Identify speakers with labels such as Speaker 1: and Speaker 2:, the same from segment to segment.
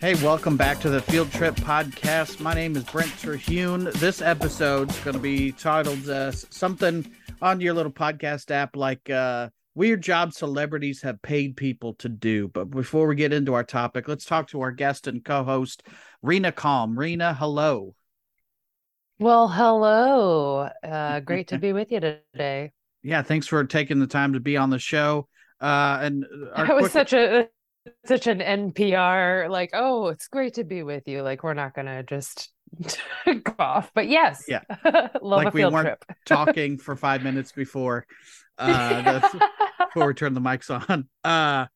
Speaker 1: Hey, welcome back to the Field Trip Podcast. My name is Brent Terhune. This episode's going to be titled uh, something on your little podcast app like uh, Weird Jobs Celebrities Have Paid People to Do. But before we get into our topic, let's talk to our guest and co host, Rena Calm. Rena, hello.
Speaker 2: Well, hello. Uh, great to be with you today.
Speaker 1: Yeah, thanks for taking the time to be on the show. Uh, and
Speaker 2: that was quick... such a such an NPR like, oh, it's great to be with you. Like we're not gonna just off, but yes,
Speaker 1: yeah,
Speaker 2: love
Speaker 1: like
Speaker 2: we weren't
Speaker 1: trip. talking for five minutes before uh before we turn the mics on. Uh,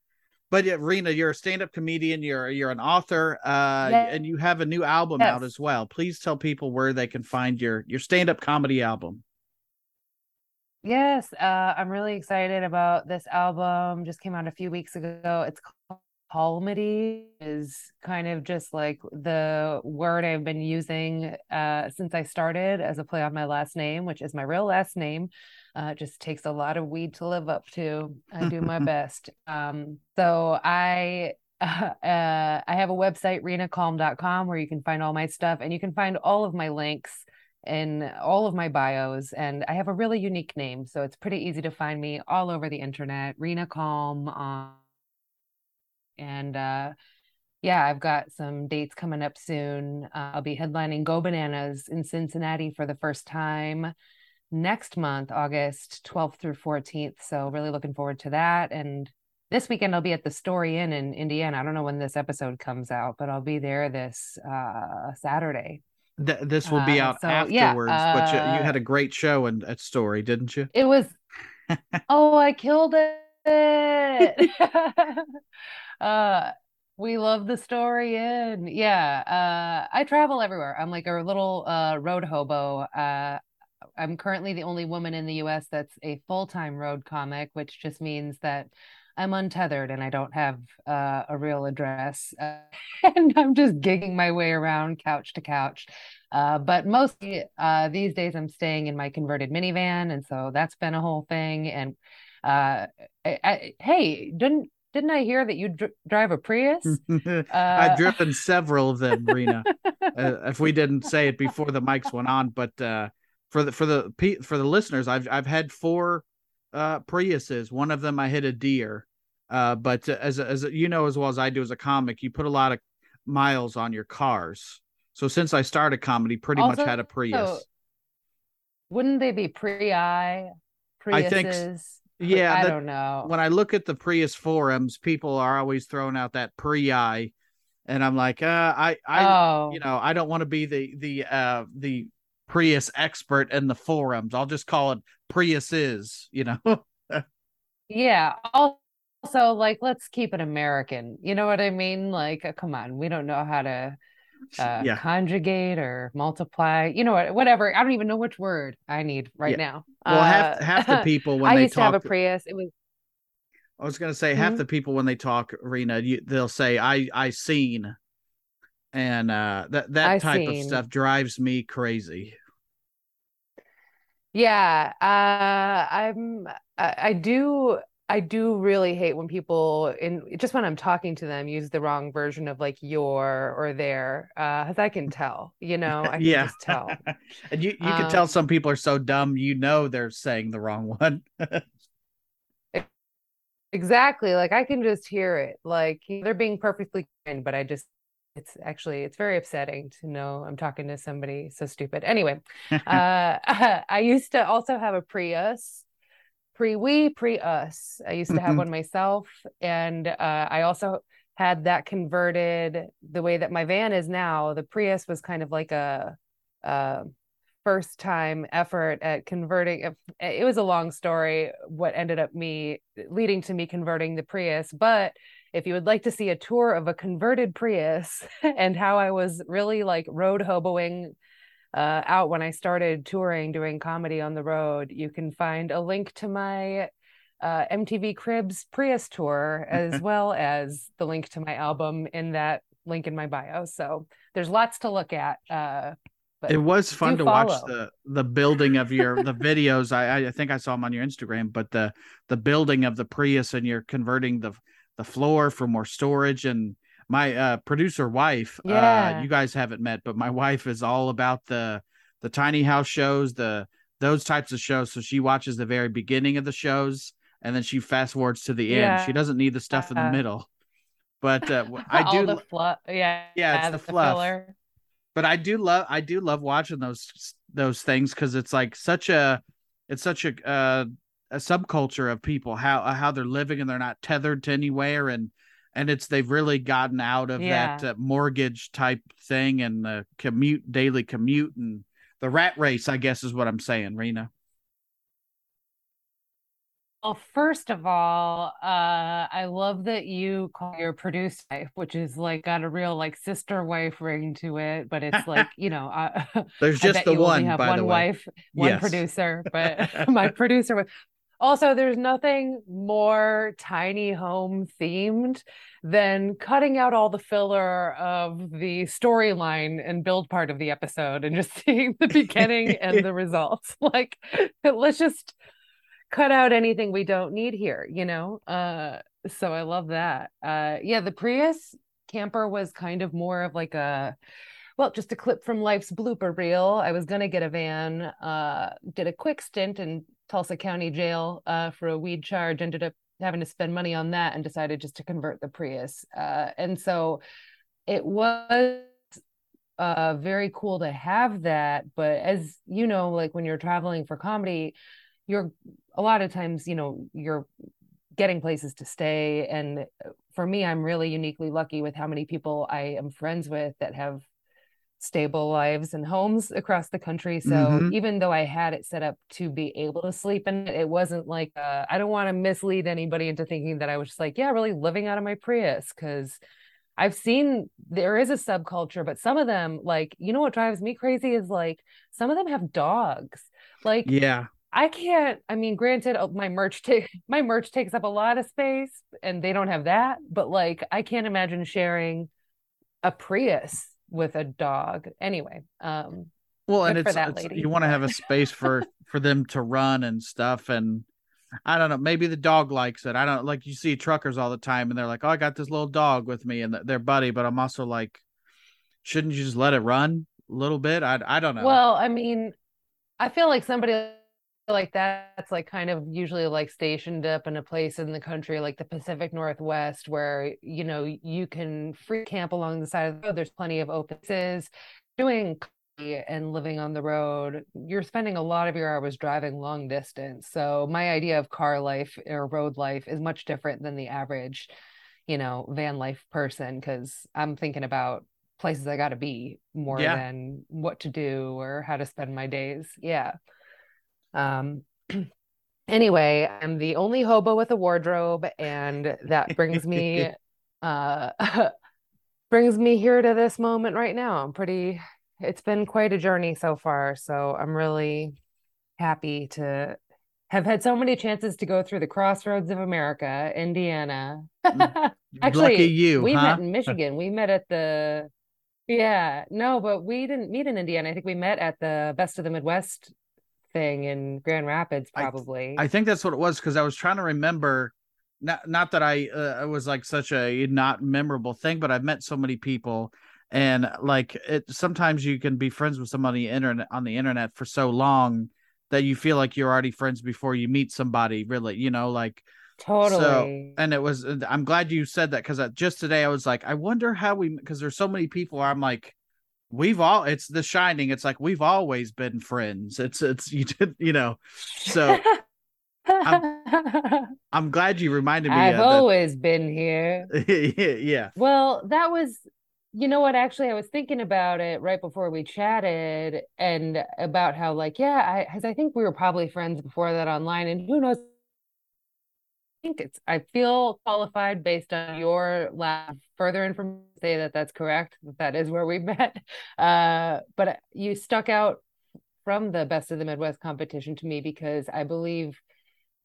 Speaker 1: but yeah, Rena, you're a stand-up comedian. You're you're an author, uh, yes. and you have a new album yes. out as well. Please tell people where they can find your your stand-up comedy album.
Speaker 2: Yes, uh, I'm really excited about this album. Just came out a few weeks ago. It's called Calmity is kind of just like the word I've been using uh, since I started as a play on my last name, which is my real last name. Uh, it just takes a lot of weed to live up to. I do my best. Um, so I uh, I have a website, renacalm.com, where you can find all my stuff and you can find all of my links in all of my bios and i have a really unique name so it's pretty easy to find me all over the internet rena calm um, and uh, yeah i've got some dates coming up soon uh, i'll be headlining go bananas in cincinnati for the first time next month august 12th through 14th so really looking forward to that and this weekend I'll be at the Story Inn in Indiana. I don't know when this episode comes out, but I'll be there this uh, Saturday.
Speaker 1: Th- this will be uh, out uh, so, afterwards, yeah, uh, but you, you, had a great show and at Story, didn't you?
Speaker 2: It was. oh, I killed it. uh, we love the Story Inn. Yeah, uh, I travel everywhere. I'm like a little uh, road hobo. Uh, I'm currently the only woman in the U.S. that's a full time road comic, which just means that I'm untethered and I don't have uh, a real address. Uh, and I'm just gigging my way around couch to couch. Uh, but mostly uh, these days, I'm staying in my converted minivan. And so that's been a whole thing. And uh, I, I, hey, didn't didn't I hear that you dr- drive a Prius?
Speaker 1: I've uh, driven several of them, Rena. if we didn't say it before the mics went on, but for the for the for the listeners, I've I've had four uh, Priuses. One of them I hit a deer. Uh, but as as you know as well as I do as a comic, you put a lot of miles on your cars. So since I started comedy, pretty also, much had a Prius.
Speaker 2: Wouldn't they be Prii? Priuses? I think.
Speaker 1: Yeah,
Speaker 2: I that, don't know.
Speaker 1: When I look at the Prius forums, people are always throwing out that Prii, and I'm like, uh, I, I, oh. you know, I don't want to be the the uh the Prius expert in the forums. I'll just call it Prius is, you know.
Speaker 2: yeah. Also, like, let's keep it American. You know what I mean? Like, uh, come on, we don't know how to uh, yeah. conjugate or multiply. You know what? Whatever. I don't even know which word I need right yeah. now.
Speaker 1: Well, uh, half half the people when I they
Speaker 2: used
Speaker 1: talk,
Speaker 2: to have a Prius. It was.
Speaker 1: I was gonna say mm-hmm. half the people when they talk, Rena, you, they'll say I I seen and uh that that I type seen. of stuff drives me crazy
Speaker 2: yeah uh i'm I, I, do i do really hate when people in just when i'm talking to them use the wrong version of like your or their uh as i can tell you know i can yeah. just tell
Speaker 1: and you you um, can tell some people are so dumb you know they're saying the wrong one
Speaker 2: exactly like i can just hear it like they're being perfectly kind but i just it's actually it's very upsetting to know i'm talking to somebody so stupid. Anyway uh i used to also have a prius pre we pre us i used to have mm-hmm. one myself and uh i also had that converted the way that my van is now. The prius was kind of like a, a first time effort at converting it was a long story what ended up me leading to me converting the prius but if you would like to see a tour of a converted Prius and how I was really like road hoboing uh, out when I started touring, doing comedy on the road, you can find a link to my uh, MTV Cribs Prius tour, as well as the link to my album in that link in my bio. So there's lots to look at. Uh, But
Speaker 1: it was fun to
Speaker 2: follow.
Speaker 1: watch the the building of your the videos. I I think I saw them on your Instagram, but the the building of the Prius and you're converting the the floor for more storage and my uh producer wife
Speaker 2: yeah.
Speaker 1: uh you guys haven't met but my wife is all about the the tiny house shows the those types of shows so she watches the very beginning of the shows and then she fast forwards to the yeah. end she doesn't need the stuff in the middle but uh, I do
Speaker 2: the fluff yeah
Speaker 1: yeah it's the, the fluff filler. but I do love I do love watching those those things because it's like such a it's such a uh, a subculture of people how how they're living and they're not tethered to anywhere and and it's they've really gotten out of yeah. that uh, mortgage type thing and the commute daily commute and the rat race i guess is what i'm saying rena
Speaker 2: well first of all uh i love that you call your producer wife which is like got a real like sister wife ring to it but it's like you know uh,
Speaker 1: there's just the one
Speaker 2: have
Speaker 1: by
Speaker 2: one
Speaker 1: the
Speaker 2: wife one
Speaker 1: yes.
Speaker 2: producer but my producer also, there's nothing more tiny home themed than cutting out all the filler of the storyline and build part of the episode and just seeing the beginning and the results. Like, let's just cut out anything we don't need here, you know? Uh, so I love that. Uh, yeah, the Prius camper was kind of more of like a well, just a clip from life's blooper reel. I was gonna get a van, uh, did a quick stint in Tulsa County Jail uh, for a weed charge. Ended up having to spend money on that and decided just to convert the Prius. Uh, and so it was uh, very cool to have that. But as you know, like when you're traveling for comedy, you're a lot of times, you know, you're getting places to stay. And for me, I'm really uniquely lucky with how many people I am friends with that have stable lives and homes across the country. So mm-hmm. even though I had it set up to be able to sleep in it, it wasn't like uh, I don't want to mislead anybody into thinking that I was just like, yeah, really living out of my Prius because I've seen there is a subculture, but some of them, like, you know what drives me crazy is like some of them have dogs. Like,
Speaker 1: yeah,
Speaker 2: I can't. I mean, granted, oh, my merch take my merch takes up a lot of space, and they don't have that. But like, I can't imagine sharing a Prius with a dog. Anyway, um,
Speaker 1: well, and it's, it's you want to have a space for for them to run and stuff, and I don't know, maybe the dog likes it. I don't like you see truckers all the time, and they're like, "Oh, I got this little dog with me," and they're buddy. But I'm also like, shouldn't you just let it run a little bit? I I don't know.
Speaker 2: Well, I mean, I feel like somebody like that's like kind of usually like stationed up in a place in the country like the Pacific Northwest where you know you can free camp along the side of the road. There's plenty of open spaces. Doing and living on the road, you're spending a lot of your hours driving long distance. So my idea of car life or road life is much different than the average, you know, van life person because I'm thinking about places I got to be more yeah. than what to do or how to spend my days. Yeah. Um, anyway, I'm the only hobo with a wardrobe, and that brings me uh brings me here to this moment right now. I'm pretty it's been quite a journey so far, so I'm really happy to have had so many chances to go through the crossroads of America, Indiana.
Speaker 1: Mm. Actually, Lucky you,
Speaker 2: we
Speaker 1: huh?
Speaker 2: met in Michigan. We met at the yeah, no, but we didn't meet in Indiana. I think we met at the Best of the Midwest thing in Grand Rapids, probably.
Speaker 1: I, I think that's what it was because I was trying to remember. Not not that I uh, it was like such a not memorable thing, but I've met so many people, and like it. Sometimes you can be friends with somebody internet on the internet for so long that you feel like you're already friends before you meet somebody. Really, you know, like
Speaker 2: totally.
Speaker 1: So, and it was. I'm glad you said that because just today I was like, I wonder how we because there's so many people. I'm like we've all it's the shining it's like we've always been friends. It's it's you did you know so I'm, I'm glad you reminded me
Speaker 2: i've always that. been here.
Speaker 1: Yeah.
Speaker 2: Well that was you know what actually i was thinking about it right before we chatted and about how like yeah i i think we were probably friends before that online and who knows think it's I feel qualified based on your lab further information say that that's correct that, is where we met. Uh, but you stuck out from the best of the midwest competition to me because i believe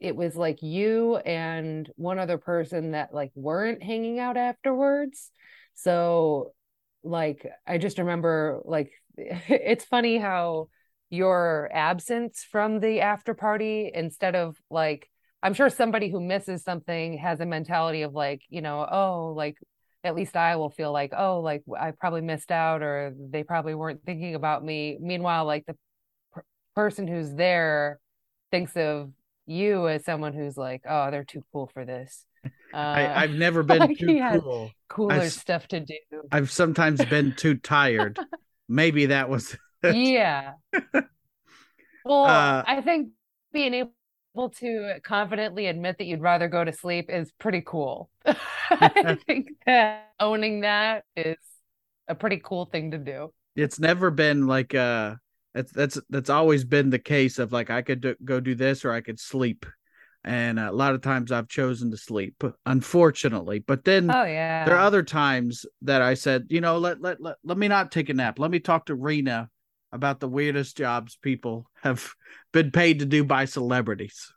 Speaker 2: it was like you and one other person that like weren't hanging out afterwards. So like i just remember like it's funny how your absence from the after party instead of like I'm sure somebody who misses something has a mentality of like, you know, oh, like at least I will feel like, oh, like I probably missed out or they probably weren't thinking about me. Meanwhile, like the per- person who's there thinks of you as someone who's like, oh, they're too cool for this.
Speaker 1: Uh, I, have never been like too cool.
Speaker 2: Cooler I've, stuff to do.
Speaker 1: I've sometimes been too tired. Maybe that was.
Speaker 2: yeah. Well, uh, I think being able to confidently admit that you'd rather go to sleep is pretty cool. I think that owning that is a pretty cool thing to do.
Speaker 1: It's never been like uh that's that's that's always been the case of like I could do, go do this or I could sleep. And a lot of times I've chosen to sleep, unfortunately. But then
Speaker 2: oh yeah,
Speaker 1: there are other times that I said, you know, let let let, let me not take a nap. Let me talk to Rena about the weirdest jobs people have been paid to do by celebrities.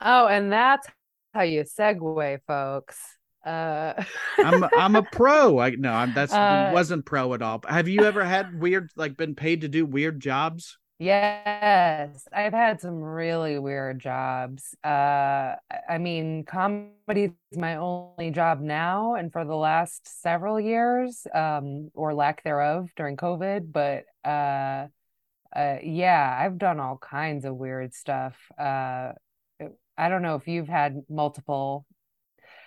Speaker 2: Oh, and that's how you segue, folks. Uh...
Speaker 1: I'm I'm a pro. I no, I'm that's uh, wasn't pro at all. Have you ever had weird like been paid to do weird jobs?
Speaker 2: Yes, I've had some really weird jobs. Uh, I mean, comedy is my only job now, and for the last several years, um, or lack thereof during COVID. But uh, uh, yeah, I've done all kinds of weird stuff. Uh, I don't know if you've had multiple.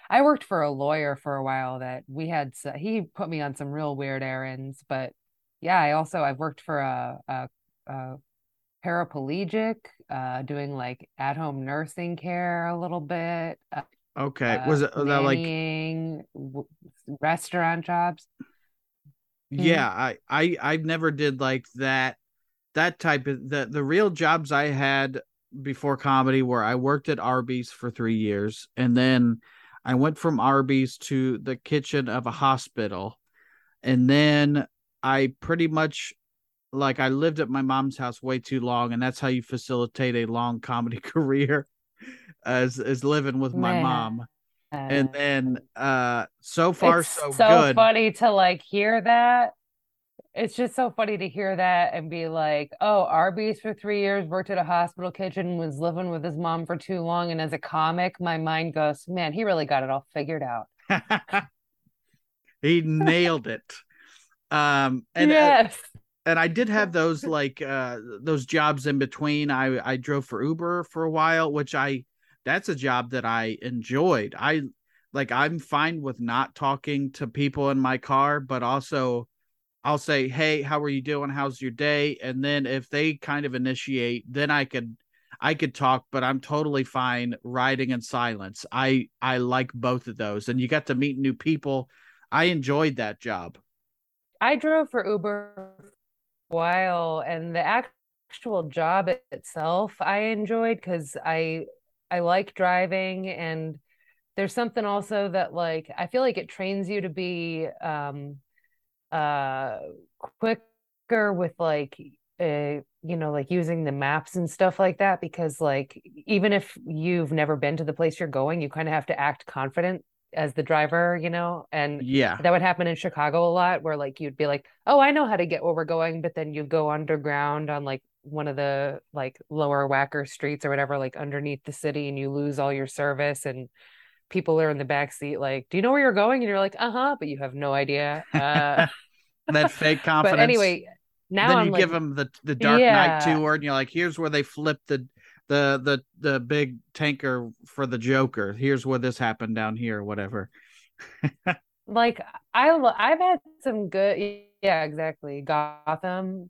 Speaker 2: I worked for a lawyer for a while that we had. He put me on some real weird errands, but yeah, I also I've worked for a, a uh, paraplegic, uh, doing like at home nursing care a little bit. Uh,
Speaker 1: okay, was it was that like
Speaker 2: w- restaurant jobs?
Speaker 1: Yeah, mm-hmm. I I I never did like that that type of the the real jobs I had before comedy where I worked at Arby's for 3 years and then I went from Arby's to the kitchen of a hospital and then I pretty much like I lived at my mom's house way too long, and that's how you facilitate a long comedy career, as is living with my Man. mom. And then uh so far
Speaker 2: it's
Speaker 1: so,
Speaker 2: so
Speaker 1: good.
Speaker 2: funny to like hear that. It's just so funny to hear that and be like, oh, Arby's for three years, worked at a hospital kitchen, was living with his mom for too long. And as a comic, my mind goes, man, he really got it all figured out.
Speaker 1: he nailed it. Um and uh,
Speaker 2: yes.
Speaker 1: Uh, and I did have those like uh those jobs in between. I I drove for Uber for a while, which I that's a job that I enjoyed. I like I'm fine with not talking to people in my car, but also I'll say, "Hey, how are you doing? How's your day?" And then if they kind of initiate, then I could I could talk, but I'm totally fine riding in silence. I I like both of those, and you got to meet new people. I enjoyed that job.
Speaker 2: I drove for Uber while and the actual job itself I enjoyed because I I like driving and there's something also that like I feel like it trains you to be um uh quicker with like uh, you know like using the maps and stuff like that because like even if you've never been to the place you're going you kind of have to act confident as the driver, you know? And
Speaker 1: yeah,
Speaker 2: that would happen in Chicago a lot where like you'd be like, oh, I know how to get where we're going, but then you go underground on like one of the like lower Wacker streets or whatever, like underneath the city, and you lose all your service and people are in the back seat like, do you know where you're going? And you're like, uh huh, but you have no idea. Uh,
Speaker 1: that fake confidence.
Speaker 2: But anyway, now
Speaker 1: then
Speaker 2: I'm
Speaker 1: you
Speaker 2: like,
Speaker 1: give them the the Dark yeah. Knight tour, and you're like, here's where they flip the the the the big tanker for the Joker. Here's where this happened down here, whatever.
Speaker 2: like I I've had some good yeah, exactly. Gotham.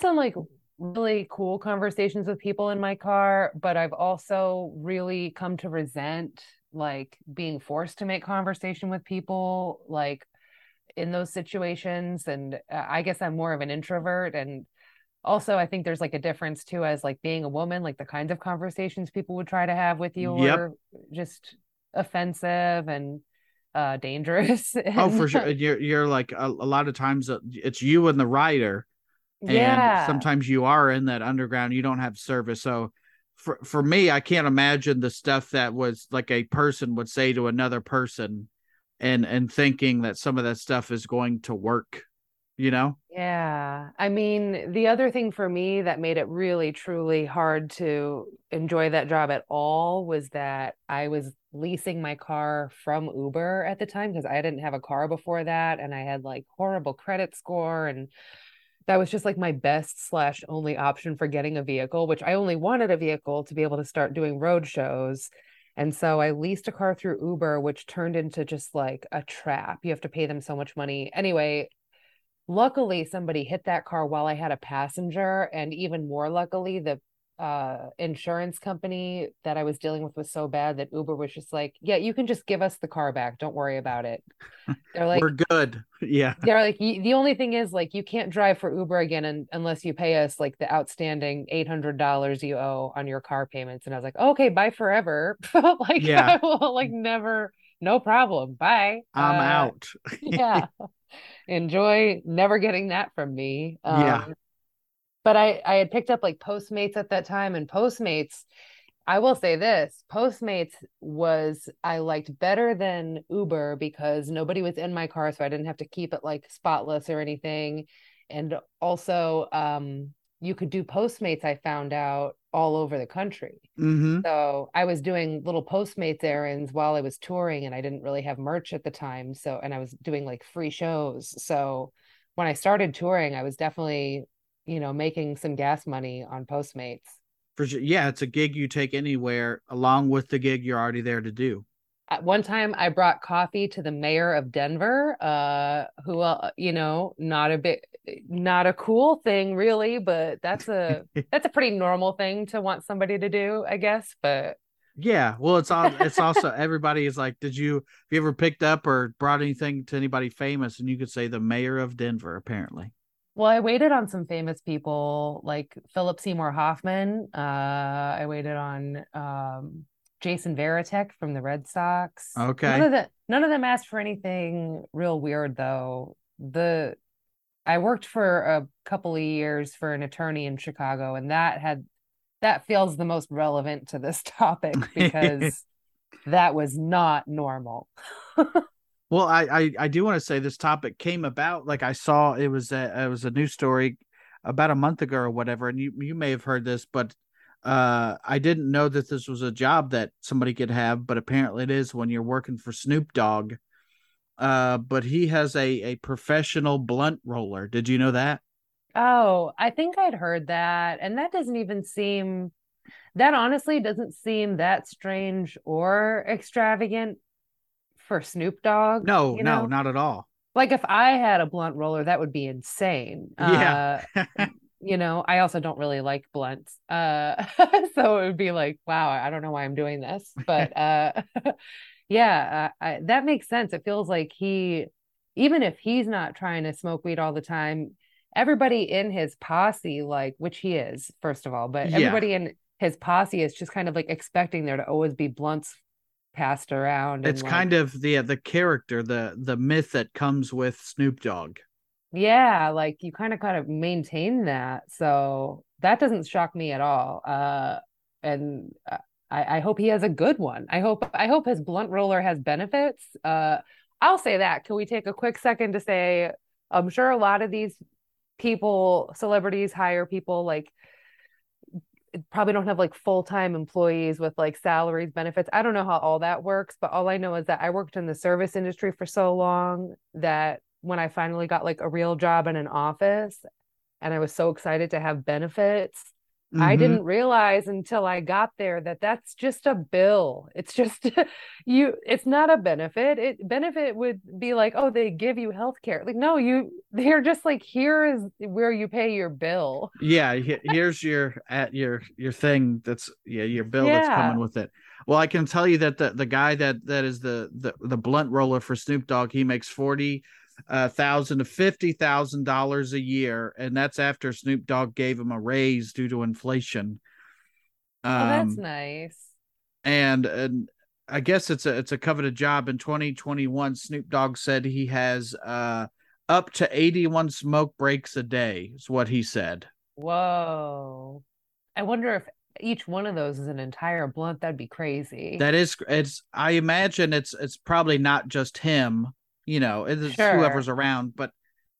Speaker 2: Some like really cool conversations with people in my car, but I've also really come to resent like being forced to make conversation with people like in those situations and uh, I guess I'm more of an introvert and also i think there's like a difference too as like being a woman like the kinds of conversations people would try to have with you yep. are just offensive and uh dangerous
Speaker 1: oh for sure you're you're like a, a, lot of times uh, it's you and the writer and yeah. sometimes you are in that underground you don't have service so for for me i can't imagine the stuff that was like a person would say to another person and and thinking that some of that stuff is going to work you know?
Speaker 2: Yeah. I mean, the other thing for me that made it really, truly hard to enjoy that job at all was that I was leasing my car from Uber at the time because I didn't have a car before that. And I had like horrible credit score. And that was just like my best slash only option for getting a vehicle, which I only wanted a vehicle to be able to start doing road shows. And so I leased a car through Uber, which turned into just like a trap. You have to pay them so much money. Anyway, luckily somebody hit that car while I had a passenger. And even more luckily, the uh insurance company that I was dealing with was so bad that Uber was just like, yeah, you can just give us the car back. Don't worry about it.
Speaker 1: They're like, we're good. Yeah.
Speaker 2: They're like, the only thing is like, you can't drive for Uber again and, unless you pay us like the outstanding $800 you owe on your car payments. And I was like, okay, bye forever. like, yeah. I will like never, no problem. Bye.
Speaker 1: I'm uh, out.
Speaker 2: yeah. Enjoy never getting that from me.
Speaker 1: Um, yeah
Speaker 2: but I I had picked up like Postmates at that time, and Postmates. I will say this Postmates was I liked better than Uber because nobody was in my car, so I didn't have to keep it like spotless or anything. And also, um, you could do Postmates, I found out all over the country.
Speaker 1: Mm-hmm.
Speaker 2: So I was doing little Postmates errands while I was touring, and I didn't really have merch at the time. So, and I was doing like free shows. So when I started touring, I was definitely you know, making some gas money on Postmates.
Speaker 1: For sure. Yeah, it's a gig you take anywhere along with the gig you're already there to do.
Speaker 2: One time, I brought coffee to the mayor of Denver, uh, who, uh, you know, not a bit, not a cool thing really, but that's a that's a pretty normal thing to want somebody to do, I guess. But
Speaker 1: yeah, well, it's all it's also everybody is like, did you have you ever picked up or brought anything to anybody famous? And you could say the mayor of Denver, apparently.
Speaker 2: Well, I waited on some famous people like Philip Seymour Hoffman. Uh, I waited on um, Jason Varitek from the Red Sox.
Speaker 1: Okay.
Speaker 2: None of, the, none of them asked for anything real weird though. The I worked for a couple of years for an attorney in Chicago, and that had that feels the most relevant to this topic because that was not normal.
Speaker 1: Well, I, I, I do want to say this topic came about like I saw it was a it was a news story about a month ago or whatever, and you you may have heard this, but uh, I didn't know that this was a job that somebody could have, but apparently it is when you're working for Snoop Dogg. Uh, but he has a a professional blunt roller. Did you know that?
Speaker 2: Oh, I think I'd heard that, and that doesn't even seem that honestly doesn't seem that strange or extravagant for Snoop Dogg.
Speaker 1: No, no, know? not at all.
Speaker 2: Like if I had a blunt roller, that would be insane.
Speaker 1: Yeah.
Speaker 2: Uh, you know, I also don't really like blunts. Uh, so it would be like, wow, I don't know why I'm doing this, but uh, yeah, uh, I, that makes sense. It feels like he, even if he's not trying to smoke weed all the time, everybody in his posse, like, which he is, first of all, but yeah. everybody in his posse is just kind of like expecting there to always be blunts passed around.
Speaker 1: It's kind of the the character, the the myth that comes with Snoop Dogg.
Speaker 2: Yeah, like you kind of kind of maintain that. So that doesn't shock me at all. Uh and I, I hope he has a good one. I hope I hope his blunt roller has benefits. Uh I'll say that. Can we take a quick second to say I'm sure a lot of these people, celebrities hire people like probably don't have like full-time employees with like salaries benefits i don't know how all that works but all i know is that i worked in the service industry for so long that when i finally got like a real job in an office and i was so excited to have benefits Mm-hmm. I didn't realize until I got there that that's just a bill. It's just you it's not a benefit. It benefit would be like, "Oh, they give you health care." Like, no, you they're just like, "Here is where you pay your bill."
Speaker 1: Yeah, here's your at your your thing that's yeah, your bill yeah. that's coming with it. Well, I can tell you that the the guy that that is the the the blunt roller for Snoop Dogg, he makes 40 uh, thousand to fifty thousand dollars a year, and that's after Snoop Dogg gave him a raise due to inflation.
Speaker 2: Um, oh, that's um, nice.
Speaker 1: And and I guess it's a it's a coveted job. In 2021, Snoop Dogg said he has uh up to 81 smoke breaks a day. Is what he said.
Speaker 2: Whoa! I wonder if each one of those is an entire blunt. That'd be crazy.
Speaker 1: That is. It's. I imagine it's. It's probably not just him you know, it's sure. whoever's around. But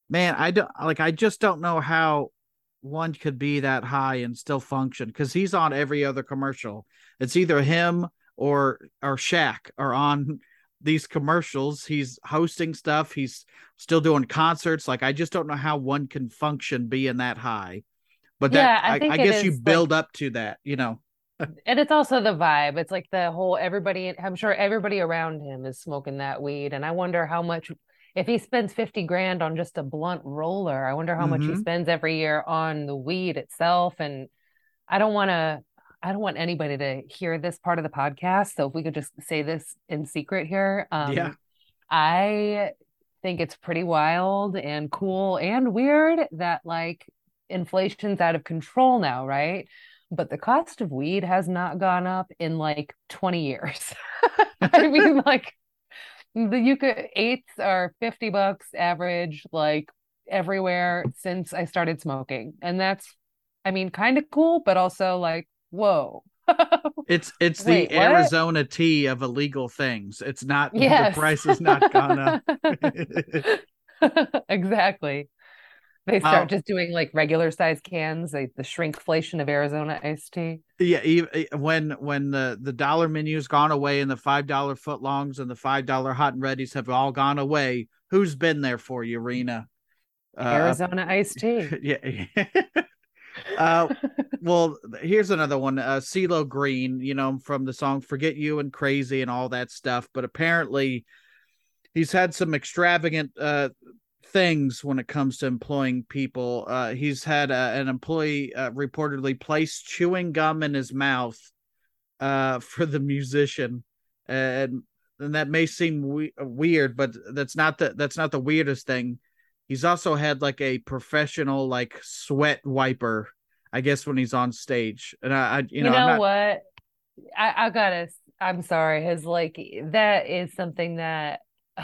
Speaker 1: man, I don't like. I just don't know how one could be that high and still function because he's on every other commercial. It's either him or or Shaq are on these commercials. He's hosting stuff. He's still doing concerts. Like I just don't know how one can function being that high. But that
Speaker 2: Yeah, I
Speaker 1: I, I guess you
Speaker 2: like
Speaker 1: build up to that, you know.
Speaker 2: And it's also the vibe. It's like the whole everybody I'm sure everybody around him is smoking that weed. And I wonder how much if he spends 50 grand on just a blunt roller, I wonder how much he
Speaker 1: hmm
Speaker 2: spends every year on the weed itself. And I don't want to I don't want anybody to hear this part of the podcast. So if we could just say this in secret here,
Speaker 1: Yeah.
Speaker 2: um, I think it's pretty wild and cool and weird that like inflation's out of control now, right? But the cost of weed has not gone up in like 20 years. I mean, like the Yucca eights are 50 bucks average, like everywhere since I started smoking. And that's, I mean, kind of cool, but also like, whoa.
Speaker 1: It's it's
Speaker 2: Wait,
Speaker 1: the
Speaker 2: what?
Speaker 1: Arizona tea of illegal things. It's not the price has not gone up.
Speaker 2: Exactly. They
Speaker 1: Uh,
Speaker 2: start just doing like regular size cans, like the shrinkflation of Arizona iced tea.
Speaker 1: yeah, when when the the dollar menu's gone away and the five dollar footlongs and the five dollar hot and readies have all gone away, who's been there for you, Rena? Uh,
Speaker 2: Arizona iced tea.
Speaker 1: yeah. uh, well, here's another one. Uh, CeeLo Green, you know, from the song "Forget You" and "Crazy" and all that stuff. But apparently, he's had some extravagant uh things when it comes to employing people. Uh, he's had uh, an employee uh, reportedly place chewing gum in his mouth uh, for the musician, and and that may seem we- weird, but that's not the that's not the weirdest thing. He's also had like a professional like sweat wiper, I guess, when he's on stage, and I, I you
Speaker 2: You
Speaker 1: know,
Speaker 2: know
Speaker 1: not,
Speaker 2: what? I, I gotta, I'm sorry, His like that is something that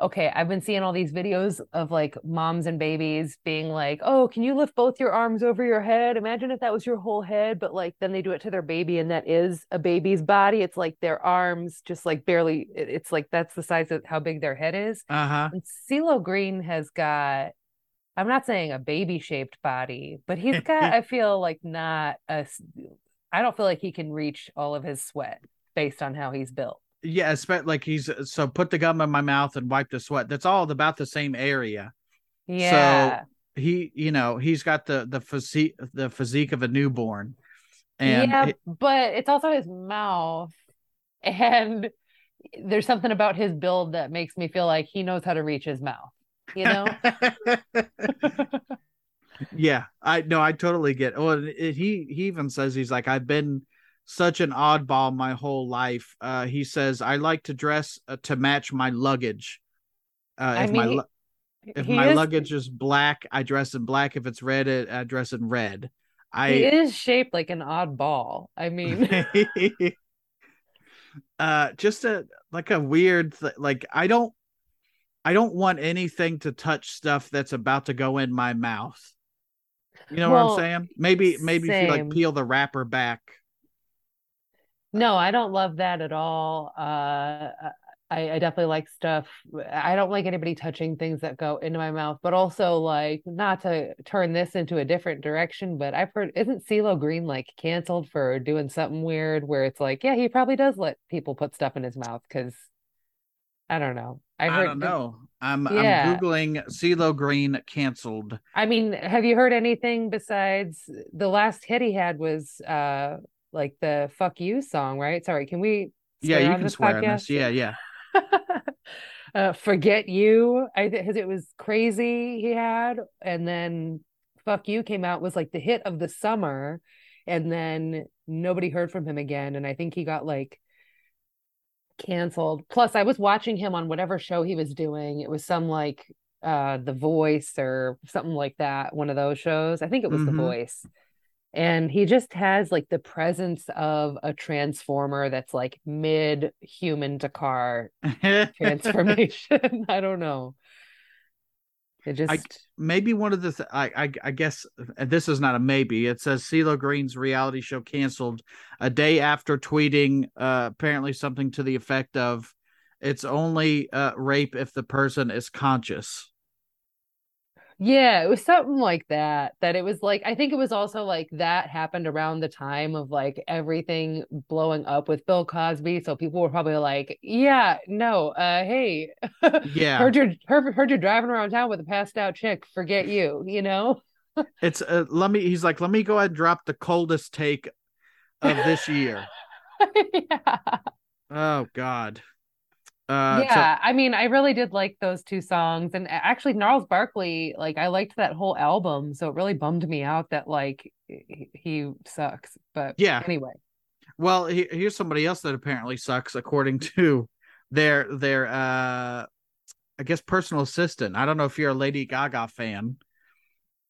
Speaker 2: okay, I've been seeing all these videos of like moms and babies being like, "Oh, can you lift both your arms over your head? Imagine if that was your whole head." But like then they do it to their baby and that is a baby's body. It's like their arms just like barely it's like that's the size of how big their head is.
Speaker 1: uh huh.
Speaker 2: And CeeLo Green has got I'm not saying a baby shaped body, but he's got I feel like not a, I don't feel like he can reach all of his sweat based on how he's built.
Speaker 1: Yeah, especially like he's uh, so put the gum in my mouth and wipe the sweat. That's all about the same area.
Speaker 2: Yeah.
Speaker 1: So he, you know, he's got the the physique the physique of a newborn, and
Speaker 2: yeah,
Speaker 1: it-
Speaker 2: but it's also his mouth. And there's something about his build that makes me feel like he knows how to reach his mouth, you know?
Speaker 1: yeah, I no, I totally get. Well, it, he he even says he's like I've been such an oddball my whole life. Uh, he says I like to dress uh, to match my luggage. Uh,
Speaker 2: I
Speaker 1: if
Speaker 2: mean,
Speaker 1: my lu- if my
Speaker 2: is
Speaker 1: luggage is black, I dress in black. If it's red, I I dress in red.
Speaker 2: he
Speaker 1: I
Speaker 2: is shaped like an odd ball. I mean,
Speaker 1: uh just a like a weird th- like I don't I don't want anything to touch stuff that's about to go in my mouth. You know what I'm saying? Maybe maybe if you like peel the wrapper back.
Speaker 2: No, I don't love that at all. Uh, I, I definitely like stuff. I don't like anybody touching things that go into my mouth, but also like not to turn this into a different direction, but I've heard, isn't CeeLo Green like canceled for doing something weird where it's like, yeah, he probably does let people put stuff in his mouth because I don't know. I
Speaker 1: I
Speaker 2: heard,
Speaker 1: don't know. I'm
Speaker 2: Yeah.
Speaker 1: I'm googling CeeLo Green canceled.
Speaker 2: I mean, have you heard anything besides the last hit he had was uh like the fuck you song, right? Sorry, can we
Speaker 1: Yeah, you can swear on this. Yeah, yeah.
Speaker 2: uh, forget you. I think it was crazy he had, and then fuck you came out was like the hit of the summer, and then nobody heard from him again. And I think he got like canceled. Plus, I was watching him on whatever show he was doing. It was some like uh The Voice or something like that, one of those shows. I think it was The
Speaker 1: Mhm.
Speaker 2: Voice. And he just has like the presence of a transformer that's like mid human to car transformation. I don't know. It just
Speaker 1: I maybe one of the th- I, I I guess this is not a maybe. It says CeeLo Green's reality show canceled a day after tweeting uh, apparently something to the effect of "It's only uh, rape if the person is conscious."
Speaker 2: Yeah, it was something like that. That it was like I think it was also like that happened around the time of like everything blowing up with Bill Cosby. So people were probably like, "Yeah, no, uh, hey,
Speaker 1: Yeah.
Speaker 2: heard you're heard, heard you're driving around town with a passed out chick. Forget you, you know."
Speaker 1: It's uh, let me. He's like, let me go ahead and drop the coldest take of this year.
Speaker 2: yeah.
Speaker 1: Oh God. Uh, so-
Speaker 2: yeah, I mean, I really did like those two songs, and actually, Gnarls Barkley, like, I liked that whole album, so it really bummed me out that like he, sucks. But
Speaker 1: Yeah.
Speaker 2: anyway,
Speaker 1: well, he, here's somebody else that apparently sucks, according to their their uh, I guess personal assistant. I don't know if you're a Lady Gaga fan.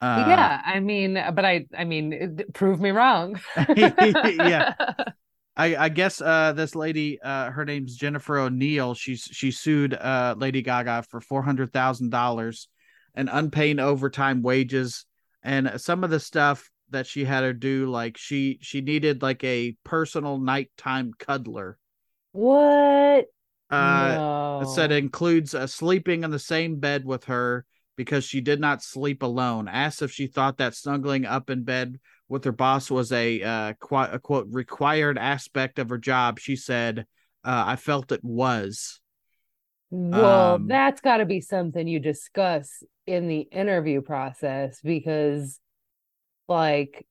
Speaker 1: Uh,
Speaker 2: yeah, I mean, but I, I mean, prove me wrong.
Speaker 1: Yeah. I, I guess uh, this lady, uh, her name's Jennifer O'Neill. She's she sued uh, Lady Gaga for four hundred thousand dollars and unpaid overtime wages, and some of the stuff that she had her do, like she she needed like a personal nighttime cuddler.
Speaker 2: What?
Speaker 1: Uh, It said it includes uh, sleeping in the same bed with her because she did not sleep alone. Asked if she thought that snuggling up in bed with her boss was a, uh, qu- a quote required aspect of her job. She said, uh, "I felt it was."
Speaker 2: Well,
Speaker 1: Um,
Speaker 2: that's got to be something you discuss in the interview process because, like,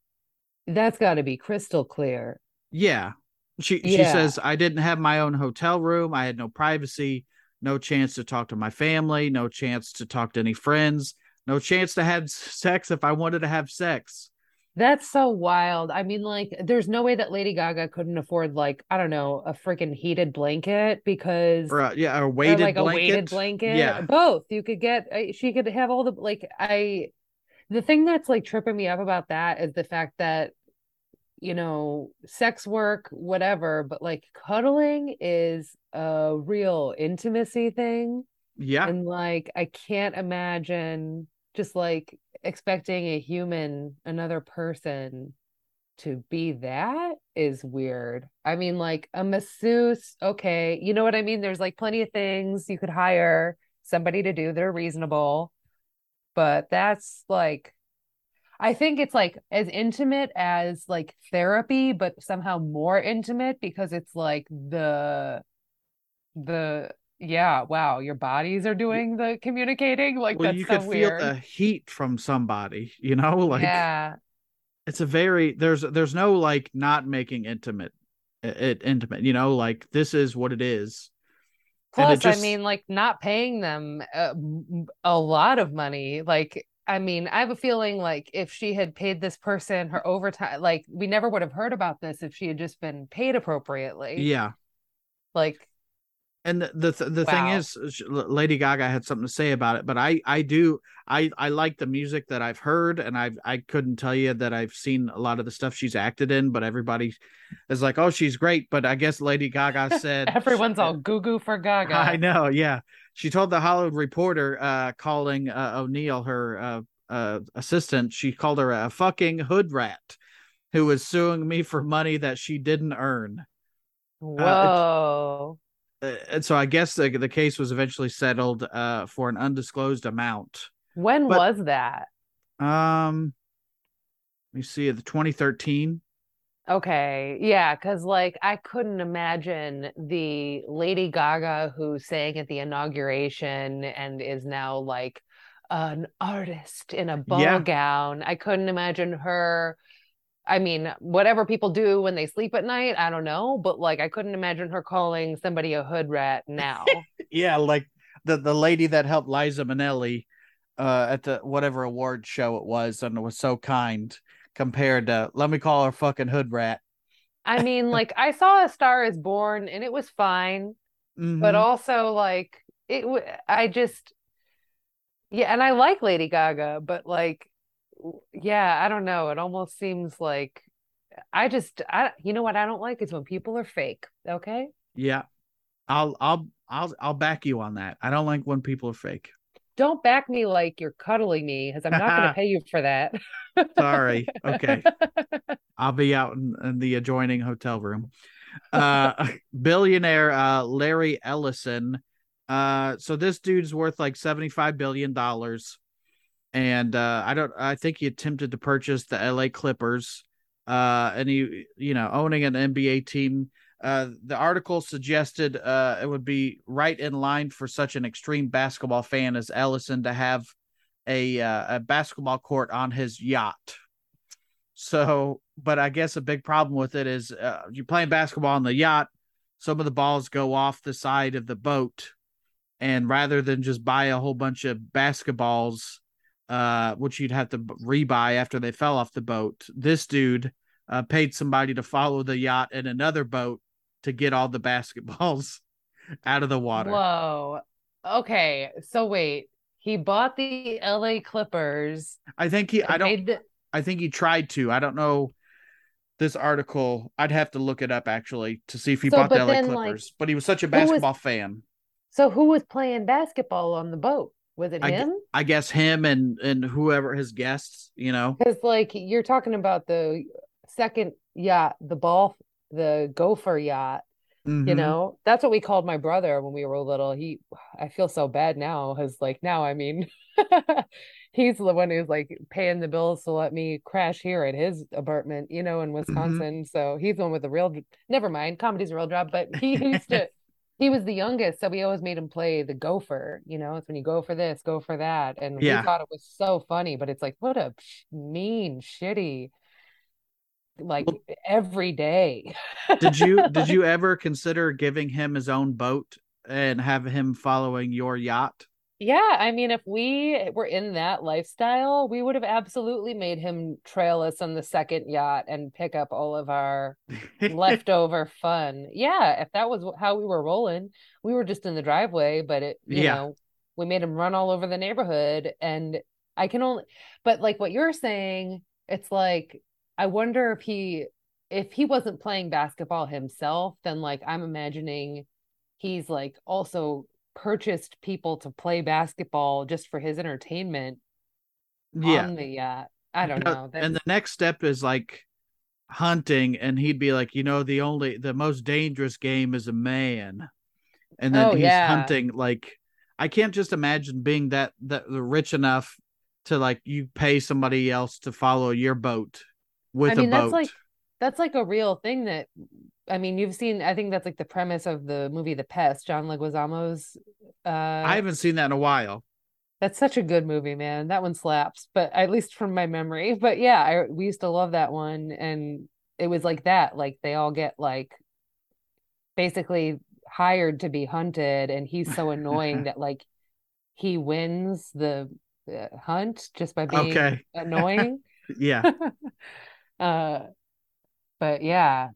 Speaker 2: that's got to be crystal clear.
Speaker 1: Yeah, she she says, "I didn't have my own hotel room. I had no privacy, no chance to talk to my family, no chance to talk to any friends, no chance to have sex if I wanted to have sex."
Speaker 2: That's so wild. I mean, like, there's no way that Lady Gaga couldn't afford, like, I don't know, a freaking heated blanket because,
Speaker 1: Or uh, yeah, a
Speaker 2: or
Speaker 1: weighted
Speaker 2: like a weighted blanket.
Speaker 1: Yeah.
Speaker 2: Both. You could get, she could have all the, like, I, the thing that's like tripping me up about that is the fact that, you know, sex work, whatever, but like cuddling is a real intimacy thing.
Speaker 1: Yeah.
Speaker 2: And like, I can't imagine just like expecting a human, another person to be that is weird. I mean, like a masseuse, okay, you know what I mean? There's like plenty of things you could hire somebody to do that are reasonable, but that's like, I think it's like as intimate as like therapy, but somehow more intimate because it's like the, the, yeah, wow, your bodies are doing the communicating. Like
Speaker 1: well,
Speaker 2: that's
Speaker 1: you
Speaker 2: so
Speaker 1: could
Speaker 2: weird.
Speaker 1: feel the heat from somebody, you know, like
Speaker 2: yeah.
Speaker 1: it's a very there's there's no like not making intimate it intimate, you know, like this is what it is. And it
Speaker 2: Plus, I mean, like not paying them uh, a, a lot of money. Like, I mean, I have a feeling like if she had paid this person her overtime, like we never would have heard about this if she had just been paid appropriately.
Speaker 1: Yeah.
Speaker 2: Like,
Speaker 1: And the the, th- the thing is, Lady Gaga had something to say about it, but I I do I I like the music that I've heard, and I I couldn't tell you that I've seen a lot of the stuff she's acted in, but everybody is like, oh, she's great. But I guess Lady Gaga said
Speaker 2: everyone's all goo goo for Gaga.
Speaker 1: I know, yeah. She told the Hollywood Reporter, uh, calling uh, O'Neill her uh, uh, assistant, she called her a fucking hood rat who was suing me for money that she didn't earn.
Speaker 2: Whoa.
Speaker 1: Uh, and so I guess the the case was eventually settled uh, for an undisclosed amount.
Speaker 2: when
Speaker 1: but-
Speaker 2: was that?
Speaker 1: Um, let me see, the 2013.
Speaker 2: Okay. Yeah. Cause like I couldn't imagine the Lady Gaga who sang at the inauguration and is now like an artist in a ball
Speaker 1: Yeah.
Speaker 2: gown. I couldn't imagine her. I mean, whatever people do when they sleep at night, I don't know, but like I couldn't imagine her calling somebody a hood rat now.
Speaker 1: Yeah, like the the lady that helped Liza Minnelli uh, at the whatever award show it was, and was so kind compared to let me call her fucking hood rat.
Speaker 2: I mean, like I saw A Star is Born and it was fine. but
Speaker 1: Mhm.
Speaker 2: also like it w- I just yeah and I like Lady Gaga but like yeah I don't know it almost seems like I just I you know what I don't like is when people are fake okay
Speaker 1: yeah, I'll I'll I'll I'll back you on that. I don't like when people are fake.
Speaker 2: don't back me like you're cuddling me because I'm not going to pay you for that
Speaker 1: Sorry. Okay, I'll be out in, in the adjoining hotel room. Uh, billionaire uh, Larry Ellison. Uh, so this dude's worth like seventy five billion dollars. And uh, I don't. I think he attempted to purchase the L.A. Clippers, uh, and he, you know, owning an NBA team. Uh, the article suggested uh, it would be right in line for such an extreme basketball fan as Ellison to have a uh, a basketball court on his yacht. So, but I guess a big problem with it is uh, you're playing basketball on the yacht. Some of the balls go off the side of the boat, and rather than just buy a whole bunch of basketballs uh, which you'd have to rebuy after they fell off the boat. This dude uh, paid somebody to follow the yacht in another boat to get all the basketballs out of the water.
Speaker 2: Whoa. Okay. So wait, he bought the LA Clippers.
Speaker 1: I think he I don't the... I think he tried to. I don't know this article. I'd have to look it up actually to see if he so, bought the LA then, Clippers. Like, but he was such a basketball was... fan.
Speaker 2: So who was playing basketball on the boat? Was it
Speaker 1: I,
Speaker 2: him?
Speaker 1: I guess him and and whoever his guests, you know.
Speaker 2: Because like you're talking about the second yacht, the ball, the gopher yacht. Mm-hmm. You know, that's what we called my brother when we were little. He, I feel so bad now. Because like now, I mean, he's the one who's like paying the bills to let me crash here at his apartment, you know, in mm-hmm. Wisconsin. Mm-hmm. So he's the one with the real. Never mind, comedy's a real job, but he used to he was the youngest, so we always made him play the gopher. You know, it's when you go for this, go for that, and yeah. we thought it was so funny. But it's like, what a mean, shitty, like well, every day.
Speaker 1: did you did you ever consider giving him his own boat and have him following your yacht?
Speaker 2: Yeah, I mean, if we were in that lifestyle, we would have absolutely made him trail us on the second yacht and pick up all of our leftover fun. Yeah, if that was how we were rolling, we were just in the driveway, but it, you yeah. know, we made him run all over the neighborhood. And I can only, but like what you're saying, it's like, I wonder if he, if he wasn't playing basketball himself, then like I'm imagining he's like also purchased people to play basketball just for his entertainment yeah. on the uh I don't know.
Speaker 1: That's... And the next step is like hunting and he'd be like, you know, the only the most dangerous game is a man. And then oh, he's yeah. hunting like I can't just imagine being that that rich enough to like you pay somebody else to follow your boat with I mean, a boat.
Speaker 2: That's like that's like a real thing that I mean, you've seen. I think that's like the premise of the movie The Pest. John Leguizamo's.
Speaker 1: Uh, I haven't seen that in a while.
Speaker 2: That's such a good movie, man. That one slaps. But at least from my memory. But yeah, I we used to love that one, and it was like that. Like they all get like basically hired to be hunted, and he's so annoying that like he wins the, the hunt just by being okay. annoying.
Speaker 1: yeah.
Speaker 2: uh, but yeah,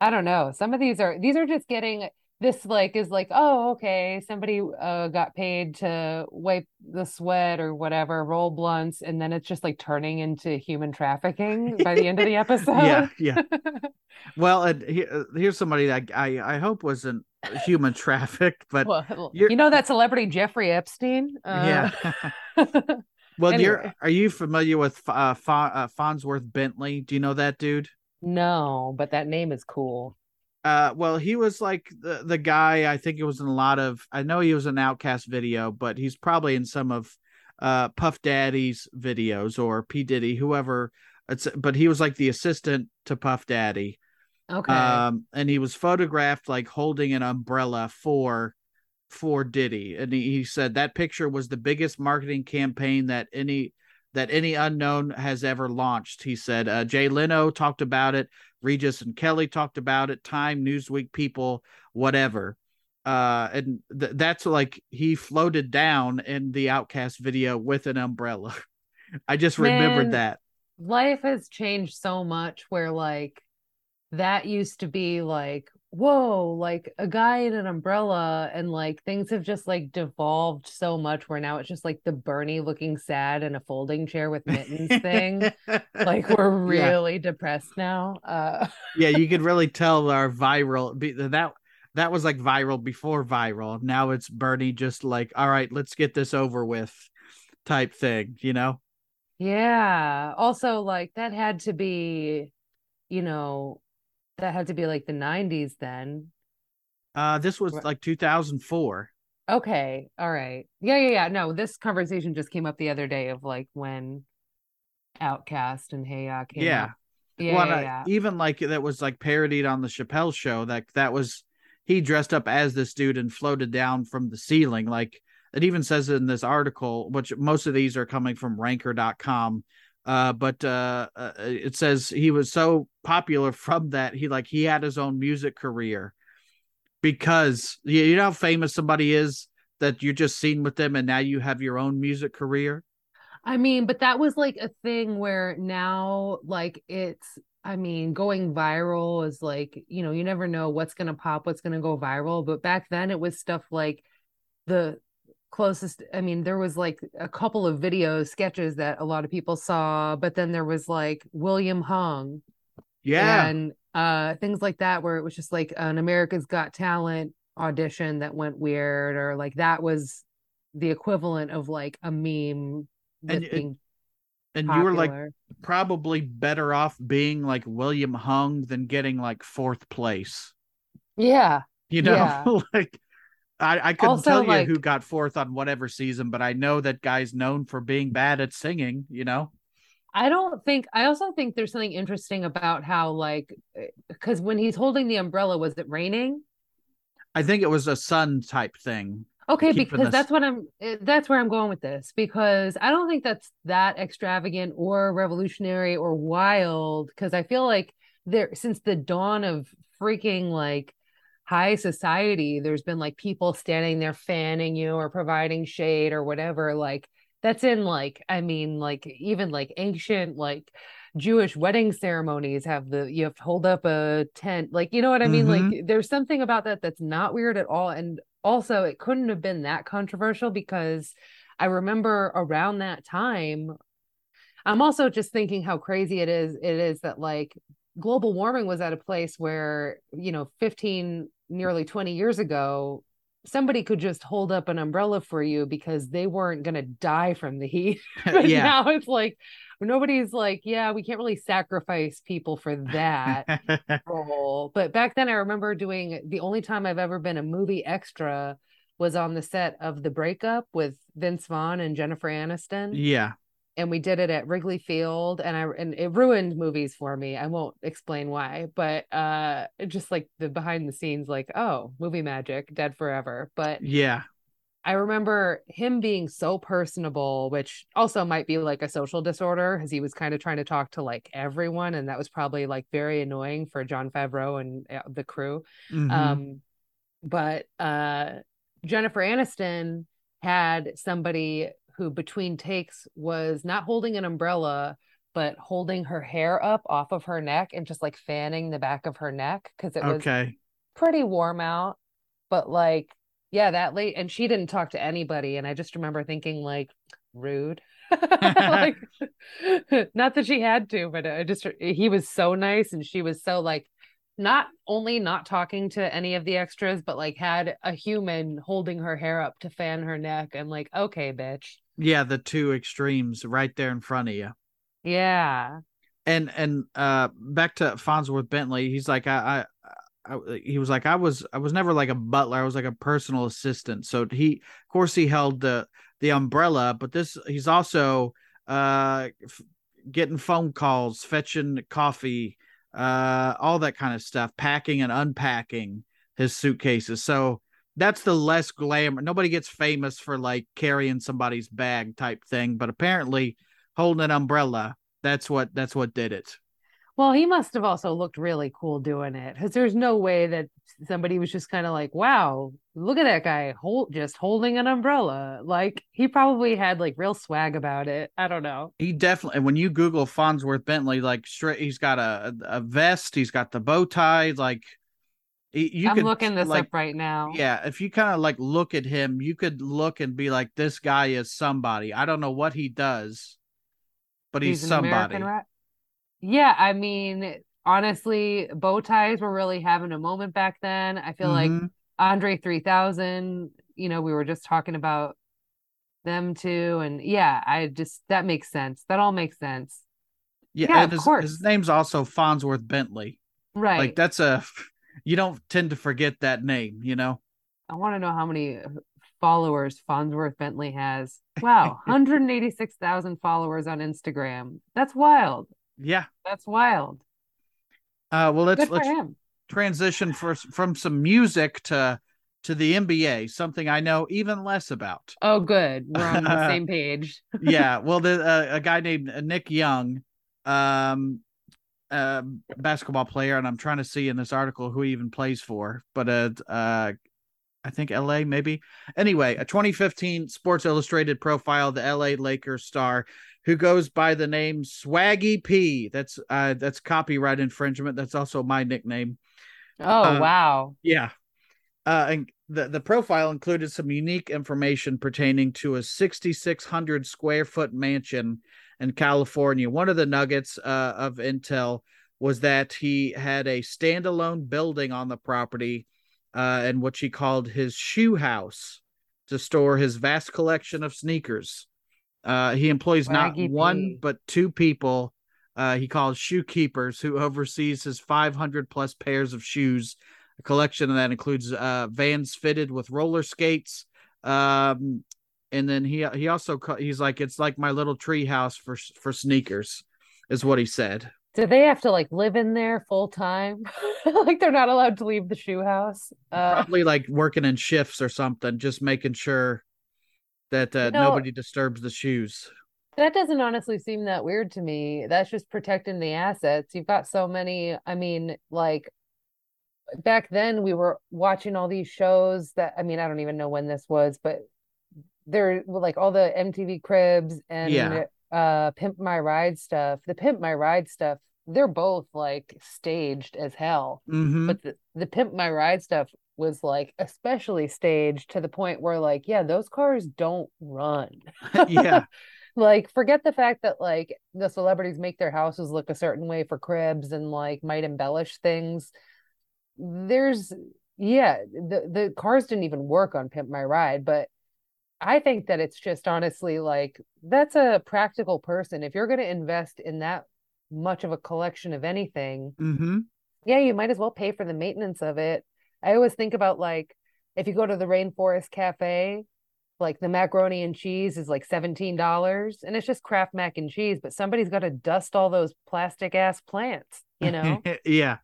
Speaker 2: I don't know. Some of these are these are just getting this like is like oh okay somebody uh, got paid to wipe the sweat or whatever roll blunts and then it's just like turning into human trafficking by the end of the episode.
Speaker 1: yeah. Yeah well and uh, here's somebody that i i hope wasn't human trafficked but
Speaker 2: well, you know that celebrity jeffrey epstein?
Speaker 1: Uh... yeah well anyway. you're are you familiar with uh, uh fonzworth bentley? Do you know that dude
Speaker 2: no, but that name is cool.
Speaker 1: Uh, well, he was like the the guy. I think it was in a lot of. I know he was an OutKast video, but he's probably in some of uh Puff Daddy's videos or P Diddy, whoever. It's but he was like the assistant to Puff Daddy.
Speaker 2: Okay.
Speaker 1: Um, and he was photographed like holding an umbrella for for Diddy, and he, he said that picture was the biggest marketing campaign that any that any unknown has ever launched. He said uh, Jay Leno talked about it, Regis and Kelly talked about it, Time, Newsweek, people, whatever. Uh, and th- that's like he floated down in the OutKast video with an umbrella. I just Man, remembered that.
Speaker 2: Life has changed so much where like that used to be like whoa like a guy in an umbrella and like things have just like devolved so much where now it's just like the bernie looking sad in a folding chair with mittens thing. Like we're really yeah. depressed now uh
Speaker 1: yeah you could really tell our viral that that was like viral before viral. Now it's bernie just like all right let's get this over with type thing you know?
Speaker 2: Yeah. Also like that had to be you know that had to be like the 90s then.
Speaker 1: Uh this was like 2004.
Speaker 2: Okay. All right. Yeah, yeah, yeah. No, this conversation just came up the other day of like when OutKast and Hey Ya came
Speaker 1: Yeah.
Speaker 2: up. Yeah,
Speaker 1: well,
Speaker 2: yeah, yeah.
Speaker 1: even like that was like parodied on the Chappelle show. That that was he dressed up as this dude and floated down from the ceiling. Like it even says in this article, which most of these are coming from Ranker.com. Uh, but uh, uh, it says he was so popular from that he like he had his own music career because you you know how famous somebody is that you're just seen with them and now you have your own music career.
Speaker 2: I mean, but that was like a thing where now, like, it's, I mean, going viral is like, you know, you never know what's going to pop, what's going to go viral. But back then it was stuff like the closest, I mean, there was like a couple of video sketches that a lot of people saw, but then there was like William Hung
Speaker 1: Yeah,
Speaker 2: and uh things like that where it was just like an America's Got Talent audition that went weird or like that was the equivalent of like a meme
Speaker 1: And
Speaker 2: being
Speaker 1: and you were like probably better off being like William Hung than getting like fourth place.
Speaker 2: yeah
Speaker 1: You know,
Speaker 2: Yeah.
Speaker 1: like I, I couldn't
Speaker 2: Also,
Speaker 1: tell you
Speaker 2: like-
Speaker 1: who got fourth on whatever season, but I know that guy's known for being bad at singing, you know?
Speaker 2: I don't think I also think there's something interesting about how like because when he's holding the umbrella was it raining
Speaker 1: I think it was a sun type thing.
Speaker 2: Okay, because
Speaker 1: this-
Speaker 2: that's what I'm eh, that's where I'm going with this because I don't think that's that extravagant or revolutionary or wild because I feel like there since the dawn of freaking like high society there's been like people standing there fanning you or providing shade or whatever like that's in like I mean like even like ancient like Jewish wedding ceremonies have the you have to hold up a tent like you know what I mean? Mm-hmm. Like there's something about that that's not weird at all and also it couldn't have been that controversial because I remember around that time I'm also just thinking how crazy it is it is that like global warming was at a place where you know 15 nearly 20 years ago somebody could just hold up an umbrella for you because they weren't going to die from the heat but
Speaker 1: yeah.
Speaker 2: now it's like nobody's like yeah we can't really sacrifice people for that role. But back then, I remember doing the only time I've ever been a movie extra was on the set of The Breakup with Vince Vaughn and Jennifer Aniston,
Speaker 1: yeah.
Speaker 2: And we did it at Wrigley Field, and I and it ruined movies for me. I won't explain why, but uh, just like the behind the scenes, like oh, movie magic, dead forever. But
Speaker 1: Yeah.
Speaker 2: I remember him being so personable, which also might be like a social disorder because he was kind of trying to talk to like everyone. And that was probably like very annoying for Jon Favreau and uh, the crew.
Speaker 1: Mhm.
Speaker 2: Um, but uh, Jennifer Aniston had somebody who between takes was not holding an umbrella, but holding her hair up off of her neck and just like fanning the back of her neck because it was
Speaker 1: okay.
Speaker 2: pretty warm out, but like, yeah, that late, and she didn't talk to anybody. And I just remember thinking, like, rude. like, not that she had to, but I just, he was so nice, and she was so like, not only not talking to any of the extras, but like had a human holding her hair up to fan her neck. And like, okay, bitch.
Speaker 1: Yeah, the two extremes right there in front of you.
Speaker 2: Yeah.
Speaker 1: and and uh back to Fonzworth Bentley, he's like I, I, I he was like I was I was never like a butler, I was like a personal assistant. So he of course he held the the umbrella, but this he's also uh f- getting phone calls, fetching coffee, uh all that kind of stuff, packing and unpacking his suitcases. So that's the less glamour. Nobody gets famous for like carrying somebody's bag type thing, but apparently holding an umbrella that's what that's what did it.
Speaker 2: Well, he must have also looked really cool doing it because there's no way that somebody was just kind of like, wow, look at that guy hold just holding an umbrella. Like he probably had like real swag about it. I don't know.
Speaker 1: He definitely when you Google Fonzworth Bentley, like straight, he's got a a vest, he's got the bow tie, like you
Speaker 2: I'm
Speaker 1: could
Speaker 2: looking this
Speaker 1: like
Speaker 2: up right now.
Speaker 1: yeah, if you kind of like look at him, you could look and be like, this guy is somebody. I don't know what he does, but he's,
Speaker 2: an
Speaker 1: somebody.
Speaker 2: Yeah, I mean, honestly, bow ties were really having a moment back then. I feel like
Speaker 1: Mhm.
Speaker 2: Andre 3000, you know, we were just talking about them too. And yeah, I just, that makes sense. That all makes sense.
Speaker 1: yeah,
Speaker 2: yeah, of
Speaker 1: his,
Speaker 2: course.
Speaker 1: his name's also Fonzworth Bentley.
Speaker 2: Right.
Speaker 1: Like that's a you don't tend to forget that name, you know.
Speaker 2: I want to know how many followers Fonzworth Bentley has. Wow, 186,000 followers on Instagram. That's wild.
Speaker 1: Yeah,
Speaker 2: that's wild.
Speaker 1: Uh, well, let's let's transition for, from some music to to the NBA, something I know even less about.
Speaker 2: Oh, good. We're on the same page.
Speaker 1: yeah. Well, the, uh, a guy named Nick Young, um, uh, basketball player, and I'm trying to see in this article who he even plays for, but uh, uh, I think LA maybe. Anyway, a 2015 Sports Illustrated profile the LA Lakers star who goes by the name Swaggy P. That's uh that's copyright infringement. That's also my nickname.
Speaker 2: Oh uh, wow.
Speaker 1: Yeah. Uh and the, the profile included some unique information pertaining to a 6600 square foot mansion in California. One of the nuggets uh, of intel was that he had a standalone building on the property uh, and what he called his shoe house to store his vast collection of sneakers. Uh, he employs not one but two people. Uh, he calls shoe keepers who oversees his 500 plus pairs of shoes. A collection that includes uh, vans fitted with roller skates. Um, and then he he also he's like it's like my little tree house for for sneakers, is what he said.
Speaker 2: Do they have to like live in there full time? like they're not allowed to leave the shoe house?
Speaker 1: Uh, Probably like working in shifts or something, just making sure that uh, you know, nobody disturbs the shoes.
Speaker 2: That doesn't honestly seem that weird to me. That's just protecting the assets. You've got so many. I mean, like back then we were watching all these shows that I mean, I don't even know when this was, but there like all the MTV cribs and yeah. uh Pimp My Ride stuff. The Pimp My Ride stuff they're both like staged as hell. Mm-hmm. But the, the Pimp My Ride stuff was like especially staged to the point where like, yeah, those cars don't run.
Speaker 1: yeah.
Speaker 2: like forget the fact that like the celebrities make their houses look a certain way for cribs and like might embellish things. There's yeah, the the cars didn't even work on Pimp My Ride, but I think that it's just honestly like that's a practical person. If you're going to invest in that much of a collection of anything,
Speaker 1: mm-hmm.
Speaker 2: yeah, you might as well pay for the maintenance of it. I always think about like if you go to the Rainforest Cafe, like the macaroni and cheese is like $17 and it's just Kraft mac and cheese, but somebody's got to dust all those plastic ass plants, you know?
Speaker 1: yeah.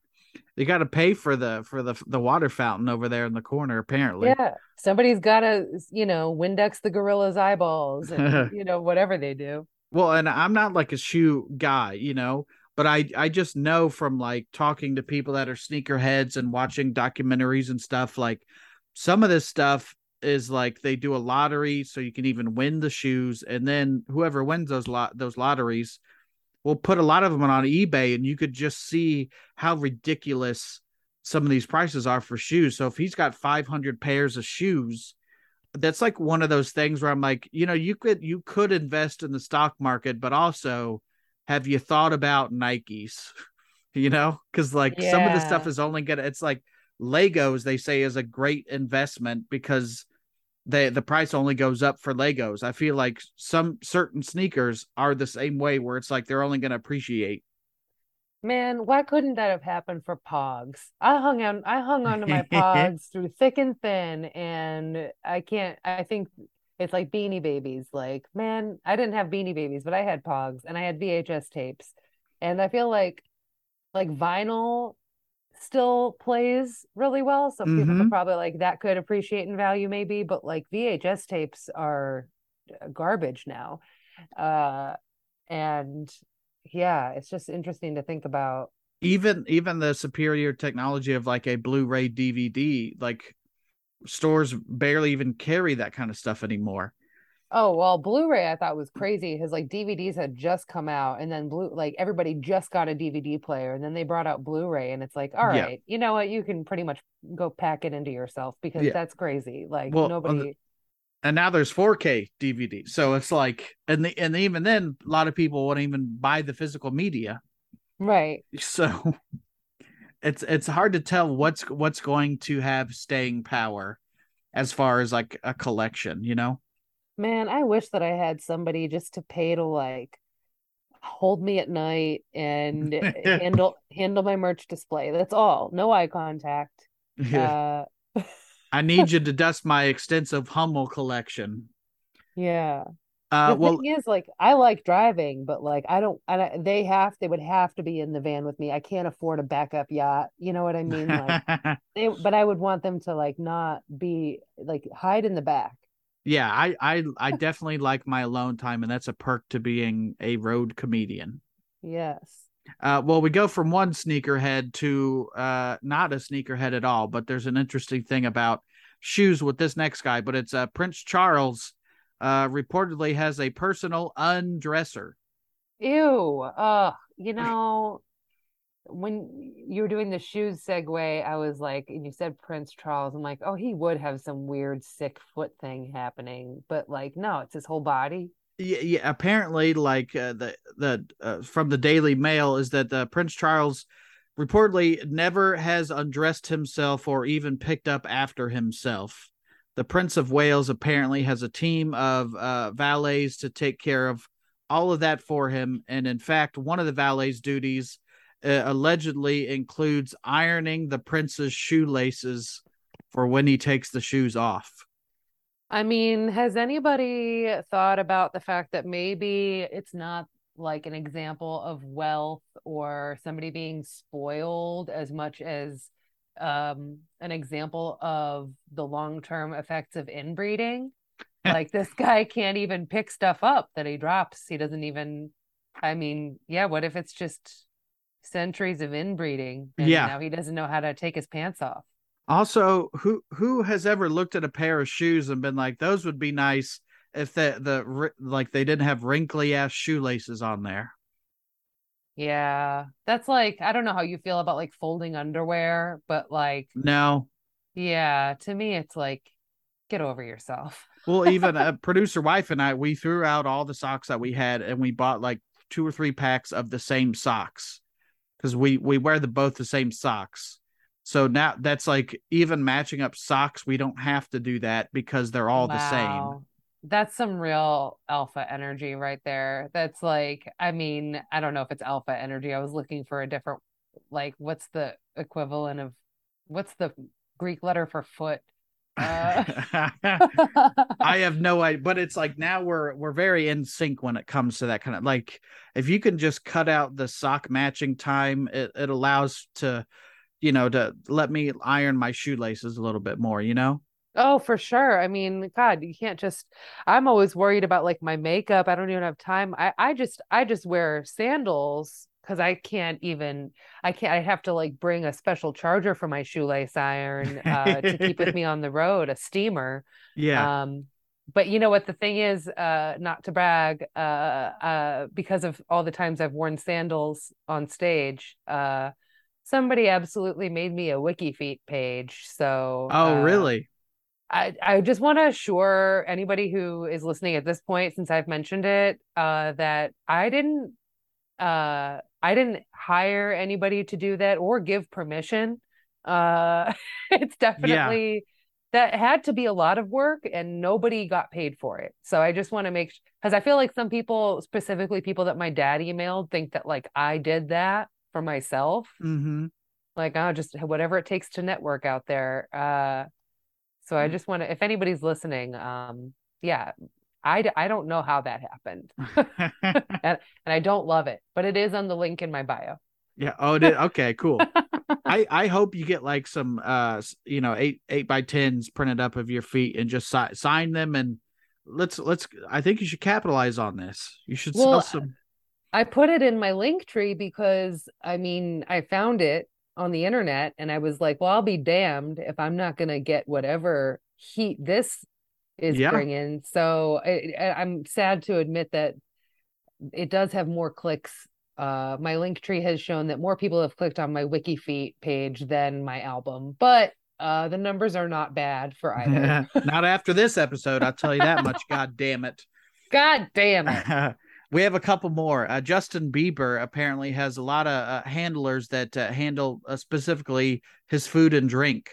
Speaker 1: They got to pay for the for the the water fountain over there in the corner apparently.
Speaker 2: Yeah. Somebody's got to, you know, Windex the gorilla's eyeballs and you know whatever they do.
Speaker 1: Well, and I'm not like a shoe guy, you know, but I I just know from like talking to people that are sneakerheads and watching documentaries and stuff like some of this stuff is like they do a lottery so you can even win the shoes and then whoever wins those lot those lotteries will put a lot of them on eBay and you could just see how ridiculous some of these prices are for shoes. So if he's got 500 pairs of shoes that's like one of those things where I'm like, you know, you could you could invest in the stock market, but also have you thought about Nikes? you know, because like yeah. some of the stuff is only gonna it's like Legos, they say is a great investment because they the price only goes up for Legos. I feel like some certain sneakers are the same way where it's like they're only gonna appreciate.
Speaker 2: Man, why couldn't that have happened for Pogs? I hung on I hung on to my Pogs through thick and thin and I can't I think it's like beanie babies. Like, man, I didn't have beanie babies, but I had Pogs and I had VHS tapes. And I feel like like vinyl still plays really well. So mm-hmm. people probably like that could appreciate in value maybe, but like VHS tapes are garbage now. Uh and yeah, it's just interesting to think about.
Speaker 1: Even even the superior technology of like a Blu-ray DVD, like stores barely even carry that kind of stuff anymore.
Speaker 2: Oh well, Blu-ray I thought was crazy because like DVDs had just come out, and then blue like everybody just got a DVD player, and then they brought out Blu-ray, and it's like, all right, yeah. you know what, you can pretty much go pack it into yourself because yeah. that's crazy. Like well, nobody
Speaker 1: and now there's 4K DVD. So it's like, and the, and even then, a lot of people wouldn't even buy the physical media.
Speaker 2: Right.
Speaker 1: So it's it's hard to tell what's what's going to have staying power as far as like a collection, you know.
Speaker 2: Man, I wish that I had somebody just to pay to like hold me at night and handle handle my merch display. That's all. No eye contact. Yeah.
Speaker 1: Uh, I need you to dust my extensive Hummel collection.
Speaker 2: Yeah.
Speaker 1: Uh,
Speaker 2: the
Speaker 1: well,
Speaker 2: thing is, like, I like driving, but like, I don't. I, they have. They would have to be in the van with me. I can't afford a backup yacht. You know what I mean? Like, they, but I would want them to like not be like hide in the back.
Speaker 1: Yeah, I, I, I definitely like my alone time, and that's a perk to being a road comedian.
Speaker 2: Yes.
Speaker 1: Uh, well, we go from one sneakerhead to uh, not a sneakerhead at all, but there's an interesting thing about shoes with this next guy. But it's uh, Prince Charles uh, reportedly has a personal undresser.
Speaker 2: Ew. Uh, you know, when you were doing the shoes segue, I was like, and you said Prince Charles. I'm like, oh, he would have some weird sick foot thing happening, but like, no, it's his whole body.
Speaker 1: Yeah, yeah apparently, like uh, the the uh, from the Daily Mail is that uh, Prince Charles reportedly never has undressed himself or even picked up after himself. The Prince of Wales apparently has a team of uh, valets to take care of all of that for him, and in fact, one of the valets' duties uh, allegedly includes ironing the prince's shoelaces for when he takes the shoes off.
Speaker 2: I mean, has anybody thought about the fact that maybe it's not like an example of wealth or somebody being spoiled as much as um, an example of the long-term effects of inbreeding? like this guy can't even pick stuff up that he drops. He doesn't even I mean, yeah, what if it's just centuries of inbreeding and
Speaker 1: Yeah.
Speaker 2: now he doesn't know how to take his pants off?
Speaker 1: Also, who who has ever looked at a pair of shoes and been like, those would be nice if the the like they didn't have wrinkly ass shoelaces on there.
Speaker 2: Yeah. That's like I don't know how you feel about like folding underwear, but like
Speaker 1: No.
Speaker 2: yeah, to me it's like get over yourself.
Speaker 1: Well, even a producer wife and I, we threw out all the socks that we had and we bought like two or three packs of the same socks because we we wear the both the same socks. So now that's like even matching up socks. We don't have to do that because they're all the same.
Speaker 2: That's some real alpha energy right there. That's like, I mean, I don't know if it's alpha energy. I was looking for a different, like, what's the equivalent of, what's the Greek letter for foot? Uh,
Speaker 1: I have no idea, but it's like now we're we're very in sync when it comes to that kind of like if you can just cut out the sock matching time, it, it allows to, you know, to let me iron my shoelaces a little bit more, you know?
Speaker 2: Oh, for sure. I mean, God, you can't just I'm always worried about like my makeup. I don't even have time. I I just I just wear sandals because I can't even I can't I have to like bring a special charger for my shoelace iron uh to keep with me on the road, a steamer.
Speaker 1: Yeah.
Speaker 2: Um but you know what the thing is, uh not to brag, uh uh because of all the times I've worn sandals on stage, uh somebody absolutely made me a wiki feet page. So
Speaker 1: oh,
Speaker 2: uh,
Speaker 1: really?
Speaker 2: I, I just want to assure anybody who is listening at this point, since I've mentioned it, uh, that I didn't, uh, I didn't hire anybody to do that or give permission. Uh, it's definitely that had to be a lot of work, and nobody got paid for it. So I just want to make because I feel like some people, specifically people that my dad emailed, think that like I did that for myself.
Speaker 1: Mm-hmm.
Speaker 2: Like, oh, just whatever it takes to network out there. Uh, so I just want to, if anybody's listening, um, yeah, I, I don't know how that happened and, and I don't love it, but it is on the link in my bio.
Speaker 1: yeah. Oh, did okay, cool. I I hope you get like some uh you know eight eight by tens printed up of your feet and just si- sign them and let's let's I think you should capitalize on this. You should
Speaker 2: Well,
Speaker 1: sell some.
Speaker 2: I put it in my Linktree because I mean, I found it on the internet and I was like, well, I'll be damned if I'm not going to get whatever heat this is
Speaker 1: Yeah.
Speaker 2: bringing. So I, I'm sad to admit that it does have more clicks. Uh, my Linktree has shown that more people have clicked on my wiki feet page than my album, but uh, the numbers are not bad for either.
Speaker 1: Not after this episode, I'll tell you that much. God damn it.
Speaker 2: God damn it.
Speaker 1: we have a couple more. Uh, Justin Bieber apparently has a lot of uh, handlers that uh, handle uh, specifically his food and drink.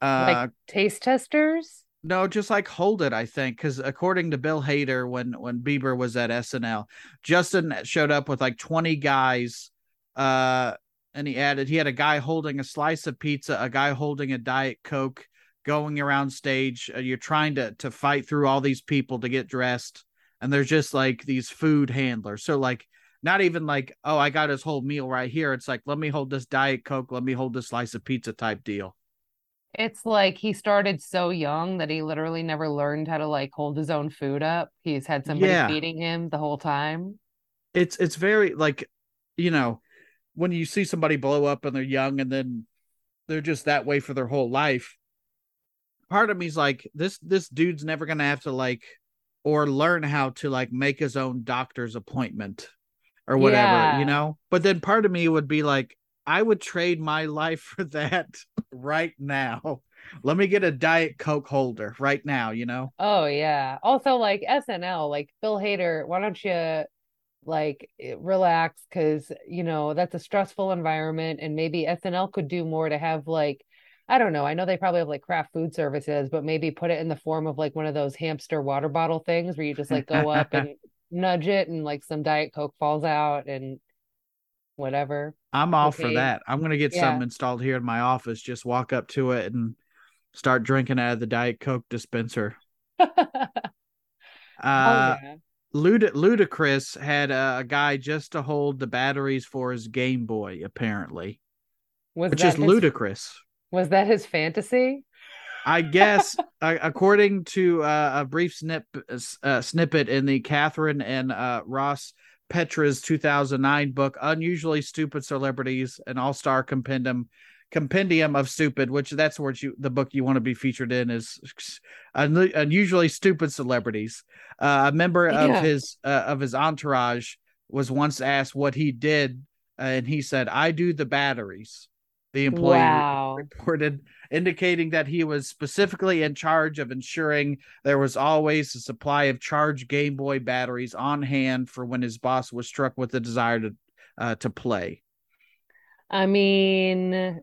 Speaker 1: Uh,
Speaker 2: like taste testers?
Speaker 1: No, just like hold it, I think, because according to Bill Hader, when when Bieber was at SNL, Justin showed up with like twenty guys, uh, and he added he had a guy holding a slice of pizza, a guy holding a diet coke, going around stage. Uh, you're trying to to fight through all these people to get dressed, and there's just like these food handlers. So like not even like, oh, I got his whole meal right here. It's like, let me hold this Diet Coke, let me hold this slice of pizza type deal.
Speaker 2: It's like he started so young that he literally never learned how to like hold his own food up. He's had somebody yeah. feeding him the whole time.
Speaker 1: It's it's very like, you know, when you see somebody blow up and they're young and then they're just that way for their whole life. Part of me's like, this this dude's never gonna have to like or learn how to like make his own doctor's appointment or whatever, yeah. you know? But then part of me would be like, I would trade my life for that right now. Let me get a Diet Coke holder right now, you know?
Speaker 2: Oh, yeah. Also, like SNL, like Bill Hader, why don't you like eh, relax? Because, you know, that's a stressful environment. And maybe SNL could do more to have like, I don't know. I know they probably have like craft food services, but maybe put it in the form of like one of those hamster water bottle things where you just like go up and nudge it and like some diet coke falls out and whatever.
Speaker 1: I'm all okay. for that. I'm gonna get yeah. some installed here in my office. Just walk up to it and start drinking out of the diet coke dispenser. Uh oh, yeah. Lud- ludacris had a, a, guy just to hold the batteries for his game boy apparently. Was which is his, ludicrous.
Speaker 2: Was that his fantasy?
Speaker 1: I guess, uh, according to uh, a brief snip uh, snippet in the Kathryn and uh, Ross Petras 2009 book, "Unusually Stupid Celebrities: An All-Star Compendium." Compendium of Stupid, which that's what you the book you want to be featured in is un, unusually stupid celebrities. Uh, a member yeah. of his uh, of his entourage was once asked what he did, and he said, "I do the batteries." The employee wow. reported indicating that he was specifically in charge of ensuring there was always a supply of charged Game Boy batteries on hand for when his boss was struck with the desire to uh, to play.
Speaker 2: I mean,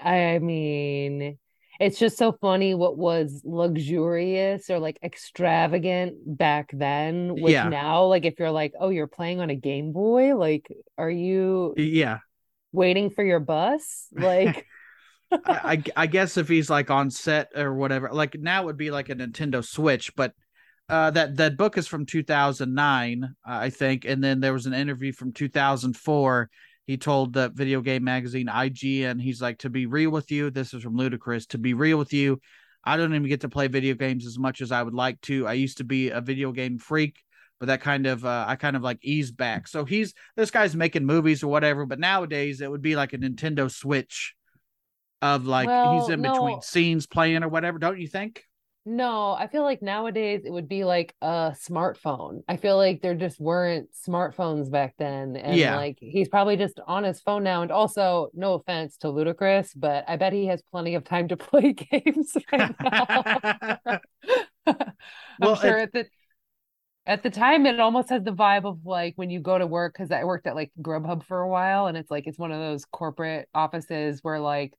Speaker 2: I mean, it's just so funny what was luxurious or like extravagant back then with yeah. now like if you're like oh you're playing on a game boy like are you
Speaker 1: yeah
Speaker 2: waiting for your bus like
Speaker 1: I, I guess if he's like on set or whatever, like now would be like a Nintendo Switch, but uh, that that book is from 2009, uh, I think, and then there was an interview from 2004. He told the video game magazine IGN, he's like, "To be real with you, this is from Ludacris. To be real with you, I don't even get to play video games as much as I would like to. I used to be a video game freak." But that kind of, uh, I kind of like ease back. So he's this guy's making movies or whatever. But nowadays it would be like a Nintendo Switch of like well, he's in no. between scenes playing or whatever, don't you think?
Speaker 2: No, I feel like nowadays it would be like a smartphone. I feel like there just weren't smartphones back then. And yeah. like he's probably just on his phone now. And also, no offense to Ludacris, but I bet he has plenty of time to play games right now. I'm well, sure it, at the at the time it almost has the vibe of like when you go to work because I worked at like Grubhub for a while and it's like it's one of those corporate offices where like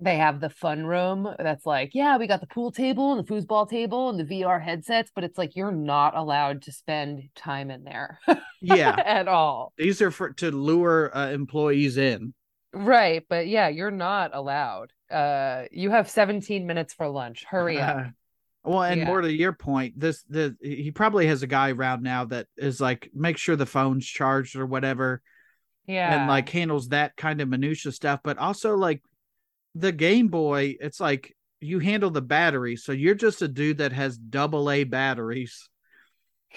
Speaker 2: they have the fun room that's like, yeah, we got the pool table and the foosball table and the VR headsets, but it's like you're not allowed to spend time in there.
Speaker 1: yeah.
Speaker 2: at all.
Speaker 1: These are for to lure uh, employees in.
Speaker 2: Right, but yeah, you're not allowed. Uh you have 17 minutes for lunch. Hurry up.
Speaker 1: Well, and yeah. more to your point, this the he probably has a guy around now that is like make sure the phone's charged or whatever.
Speaker 2: Yeah.
Speaker 1: And like handles that kind of minutia stuff, but also like the Game Boy, it's like you handle the battery, so you're just a dude that has double A batteries,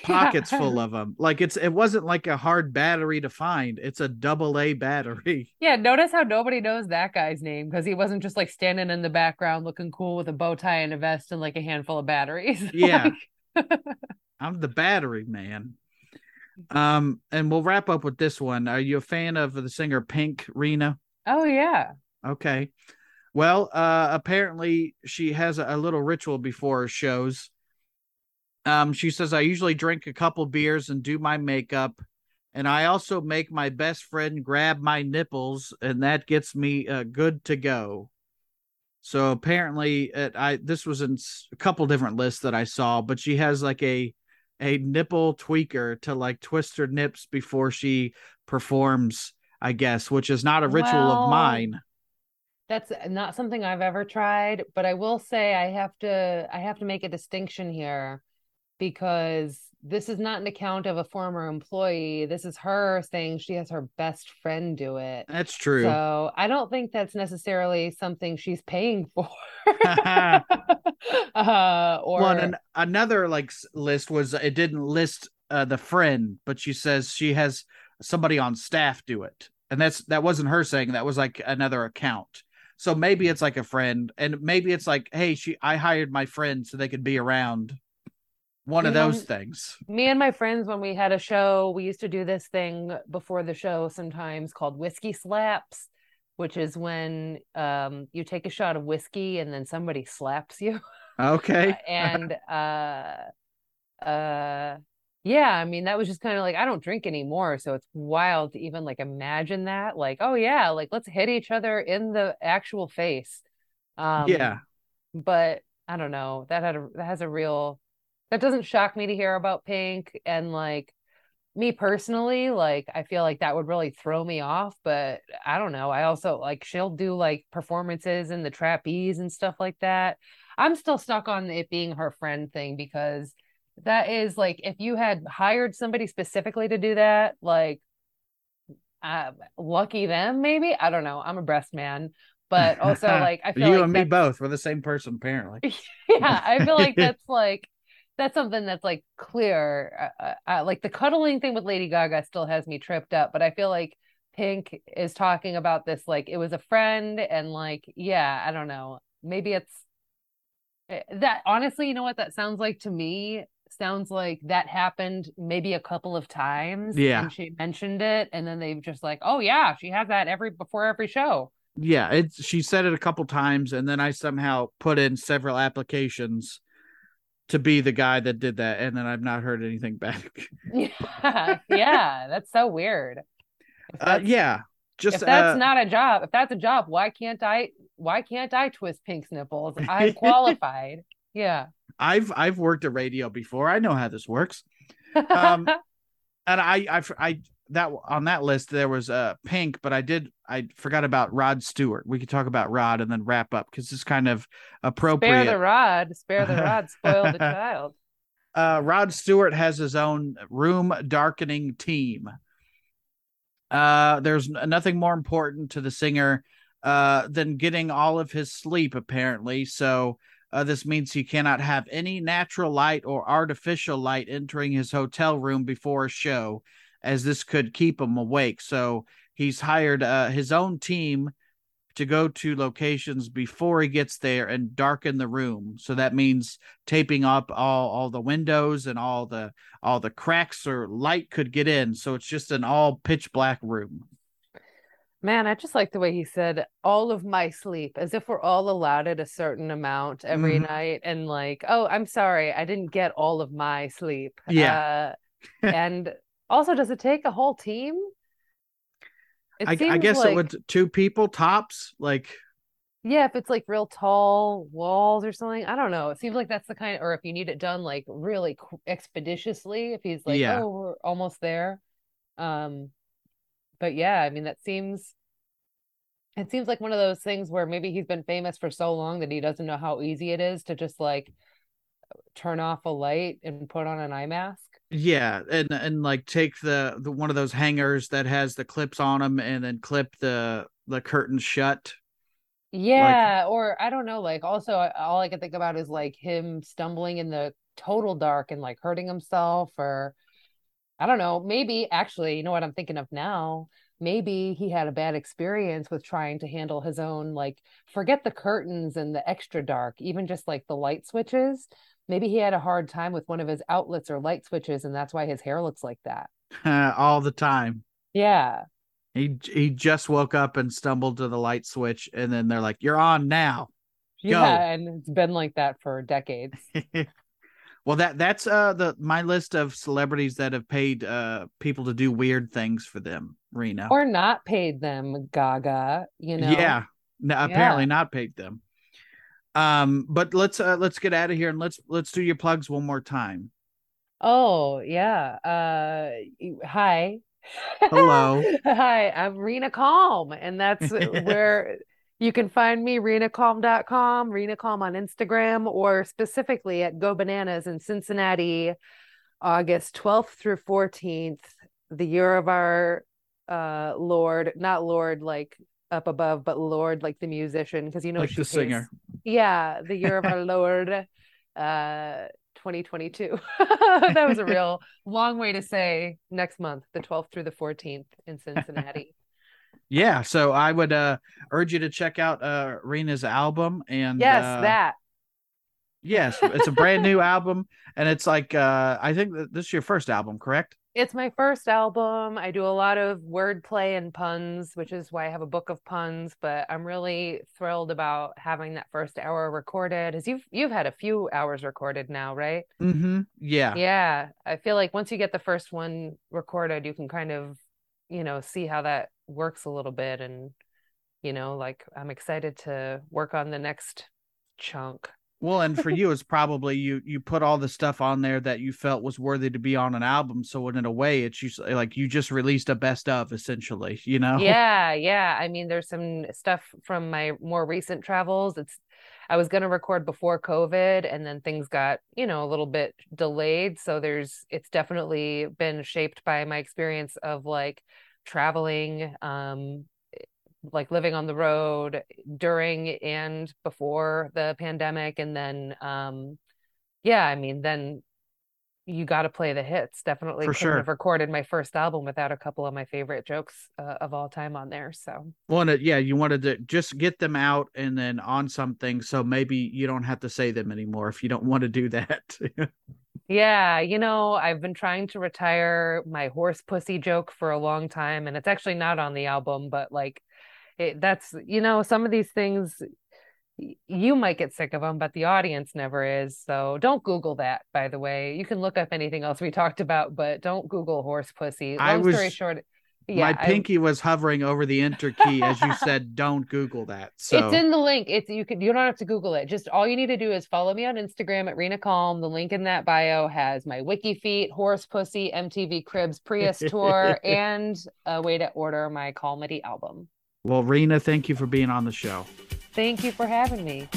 Speaker 1: pockets yeah. full of them. Like it's it wasn't like a hard battery to find. It's a double A battery.
Speaker 2: Yeah, notice how nobody knows that guy's name because he wasn't just like standing in the background looking cool with a bow tie and a vest and like a handful of batteries.
Speaker 1: Yeah. I'm the battery man. Um, and we'll wrap up with this one. Are you a fan of the singer Pink Rena?
Speaker 2: Oh yeah.
Speaker 1: Okay. Well, uh, apparently she has a, a little ritual before her shows. Um, she says I usually drink a couple beers and do my makeup, and I also make my best friend grab my nipples, and that gets me uh, good to go. So apparently, it, I this was in a couple different lists that I saw, but she has like a a nipple tweaker to like twist her nips before she performs, I guess, which is not a ritual well, of mine
Speaker 2: That's not something I've ever tried, but I will say I have to I have to make a distinction here because this is not an account of a former employee. This is her saying she has her best friend do it.
Speaker 1: That's true.
Speaker 2: So I don't think that's necessarily something she's paying for. uh, or
Speaker 1: well, an, another like list was it didn't list uh, the friend, but she says she has somebody on staff do it, and that's that wasn't her saying that was like another account. So maybe it's like a friend, and maybe it's like, hey, she I hired my friend so they could be around one of those things.
Speaker 2: Me and my friends, when we had a show, we used to do this thing before the show sometimes called whiskey slaps, which is when um, you take a shot of whiskey and then somebody slaps you.
Speaker 1: Okay.
Speaker 2: uh, and uh, uh, yeah, I mean, that was just kind of like, I don't drink anymore. So it's wild to even like imagine that. Like, oh, yeah, like let's hit each other in the actual face.
Speaker 1: Um, yeah.
Speaker 2: But I don't know. That had a, that has a real that doesn't shock me to hear about Pink. And like me personally, like I feel like that would really throw me off. But I don't know. I also like she'll do like performances in the trapeze and stuff like that. I'm still stuck on it being her friend thing because that is like if you had hired somebody specifically to do that, like uh, lucky them, maybe. I don't know. I'm a breast man, but also like I feel
Speaker 1: you
Speaker 2: like
Speaker 1: and me both. We're the same person, apparently.
Speaker 2: yeah, I feel like that's like that's something that's like clear. Uh, uh, uh, like the cuddling thing with Lady Gaga still has me tripped up, but I feel like Pink is talking about this like it was a friend and like yeah, I don't know. Maybe it's eh, that honestly, you know what that sounds like to me? Sounds like that happened maybe a couple of times.
Speaker 1: Yeah.
Speaker 2: And she mentioned it and then they've just like, oh yeah, she has that every before every show.
Speaker 1: Yeah, it's she said it a couple times and then I somehow put in several applications to be the guy that did that and then i've not heard anything back.
Speaker 2: Yeah yeah that's so weird.
Speaker 1: Uh, yeah just
Speaker 2: if that's
Speaker 1: uh,
Speaker 2: not a job if that's a job why can't i why can't i twist pink's nipples? I'm qualified. Yeah.
Speaker 1: I've i've worked at radio before. I know how this works. Um and i i i that on that list there was uh pink but i did i forgot about rod stewart. We could talk about rod and then wrap up because it's kind of appropriate
Speaker 2: spare the rod spare the rod spoil the child.
Speaker 1: Uh rod stewart has his own room darkening team. Uh there's nothing more important to the singer uh than getting all of his sleep apparently. So uh, this means he cannot have any natural light or artificial light entering his hotel room before a show as this could keep him awake. So he's hired uh, his own team to go to locations before he gets there and darken the room. So that means taping up all all the windows and all the all the cracks or light could get in. So it's just an all pitch black room.
Speaker 2: Man, I just like the way he said all of my sleep, as if we're all allotted a certain amount every mm-hmm. night. And like, oh, I'm sorry, I didn't get all of my sleep.
Speaker 1: Yeah.
Speaker 2: Uh, and also, does it take a whole team?
Speaker 1: I, I, guess like, it would two people tops. Like,
Speaker 2: yeah, if it's like real tall walls or something, I don't know. It seems like that's the kind, or if you need it done like really expeditiously, if he's like, yeah. oh, we're almost there. Um, but yeah, I mean, that seems. It seems like one of those things where maybe he's been famous for so long that he doesn't know how easy it is to just like turn off a light and put on an eye mask.
Speaker 1: Yeah, and and like take the the one of those hangers that has the clips on them, and then clip the the curtains shut.
Speaker 2: Yeah, like, or I don't know. Like, also, all I can think about is like him stumbling in the total dark and like hurting himself, or I don't know. Maybe actually, you know what I'm thinking of now? Maybe he had a bad experience with trying to handle his own, like, forget the curtains and the extra dark, even just like the light switches maybe he had a hard time with one of his outlets or light switches and that's why his hair looks like that.
Speaker 1: All the time.
Speaker 2: Yeah.
Speaker 1: He he just woke up and stumbled to the light switch and then they're like you're on now.
Speaker 2: Go. yeah and it's been like that for decades.
Speaker 1: Well that that's uh the my list of celebrities that have paid uh people to do weird things for them rena.
Speaker 2: Or not paid them gaga you know?
Speaker 1: Yeah. No, apparently yeah. not paid them um, but let's uh, let's get out of here and let's let's do your plugs one more time.
Speaker 2: Oh yeah. Uh, hi.
Speaker 1: Hello.
Speaker 2: hi, I'm Rena Calm, and that's where You can find me renacalm.com, renacalm on Instagram, or specifically at Go Bananas in Cincinnati, August 12th through 14th, the year of our uh Lord, not Lord like up above, but Lord like the musician, because you know
Speaker 1: like the
Speaker 2: pays-
Speaker 1: singer.
Speaker 2: Yeah, the year of our Lord, uh 2022. that was a real long way to say next month, the 12th through the 14th in Cincinnati.
Speaker 1: Yeah, so I would uh urge you to check out uh Rena's album and
Speaker 2: yes,
Speaker 1: uh,
Speaker 2: that.
Speaker 1: yes, it's a brand new album and it's like uh I think that this is your first album, correct?
Speaker 2: It's my first album. I do a lot of wordplay and puns, which is why I have a book of puns, but I'm really thrilled about having that first hour recorded. As you've you've had a few hours recorded now, right?
Speaker 1: Mm-hmm. Yeah.
Speaker 2: Yeah. I feel like once you get the first one recorded, you can kind of, you know, see how that works a little bit and you know, like I'm excited to work on the next chunk.
Speaker 1: Well, and for you, it's probably you you put all the stuff on there that you felt was worthy to be on an album. So in a way, it's just like you just released a best of, essentially. You know?
Speaker 2: Yeah, yeah. I mean, there's some stuff from my more recent travels. It's I was going to record before COVID and then things got, you know, a little bit delayed. So there's it's definitely been shaped by my experience of like traveling um like living on the road during and before the pandemic and then um yeah, I mean, then you got to play the hits. Definitely
Speaker 1: For sure.
Speaker 2: have recorded my first album without a couple of my favorite jokes uh, of all time on there. So
Speaker 1: Well, and yeah, you wanted to just get them out and then on something, so maybe you don't have to say them anymore if you don't want to do that.
Speaker 2: yeah, you know, I've been trying to retire my horse pussy joke for a long time, and it's actually not on the album, but like it, that's you know some of these things you might get sick of them, but the audience never is. So don't Google that, by the way. You can look up anything else we talked about, but don't Google horse pussy.
Speaker 1: I
Speaker 2: Long story
Speaker 1: was-
Speaker 2: short, yeah,
Speaker 1: My
Speaker 2: I-
Speaker 1: pinky was hovering over the enter key as you said, "Don't Google that." So
Speaker 2: It's in the link. It's you could you don't have to Google it. Just all you need to do is follow me on Instagram at Rena Calm. The link in that bio has my wiki feet, horse pussy, MTV Cribs, Prius tour, and a way to order my Calmity album.
Speaker 1: Well, Rena, thank you for being on the show.
Speaker 2: Thank you for having me.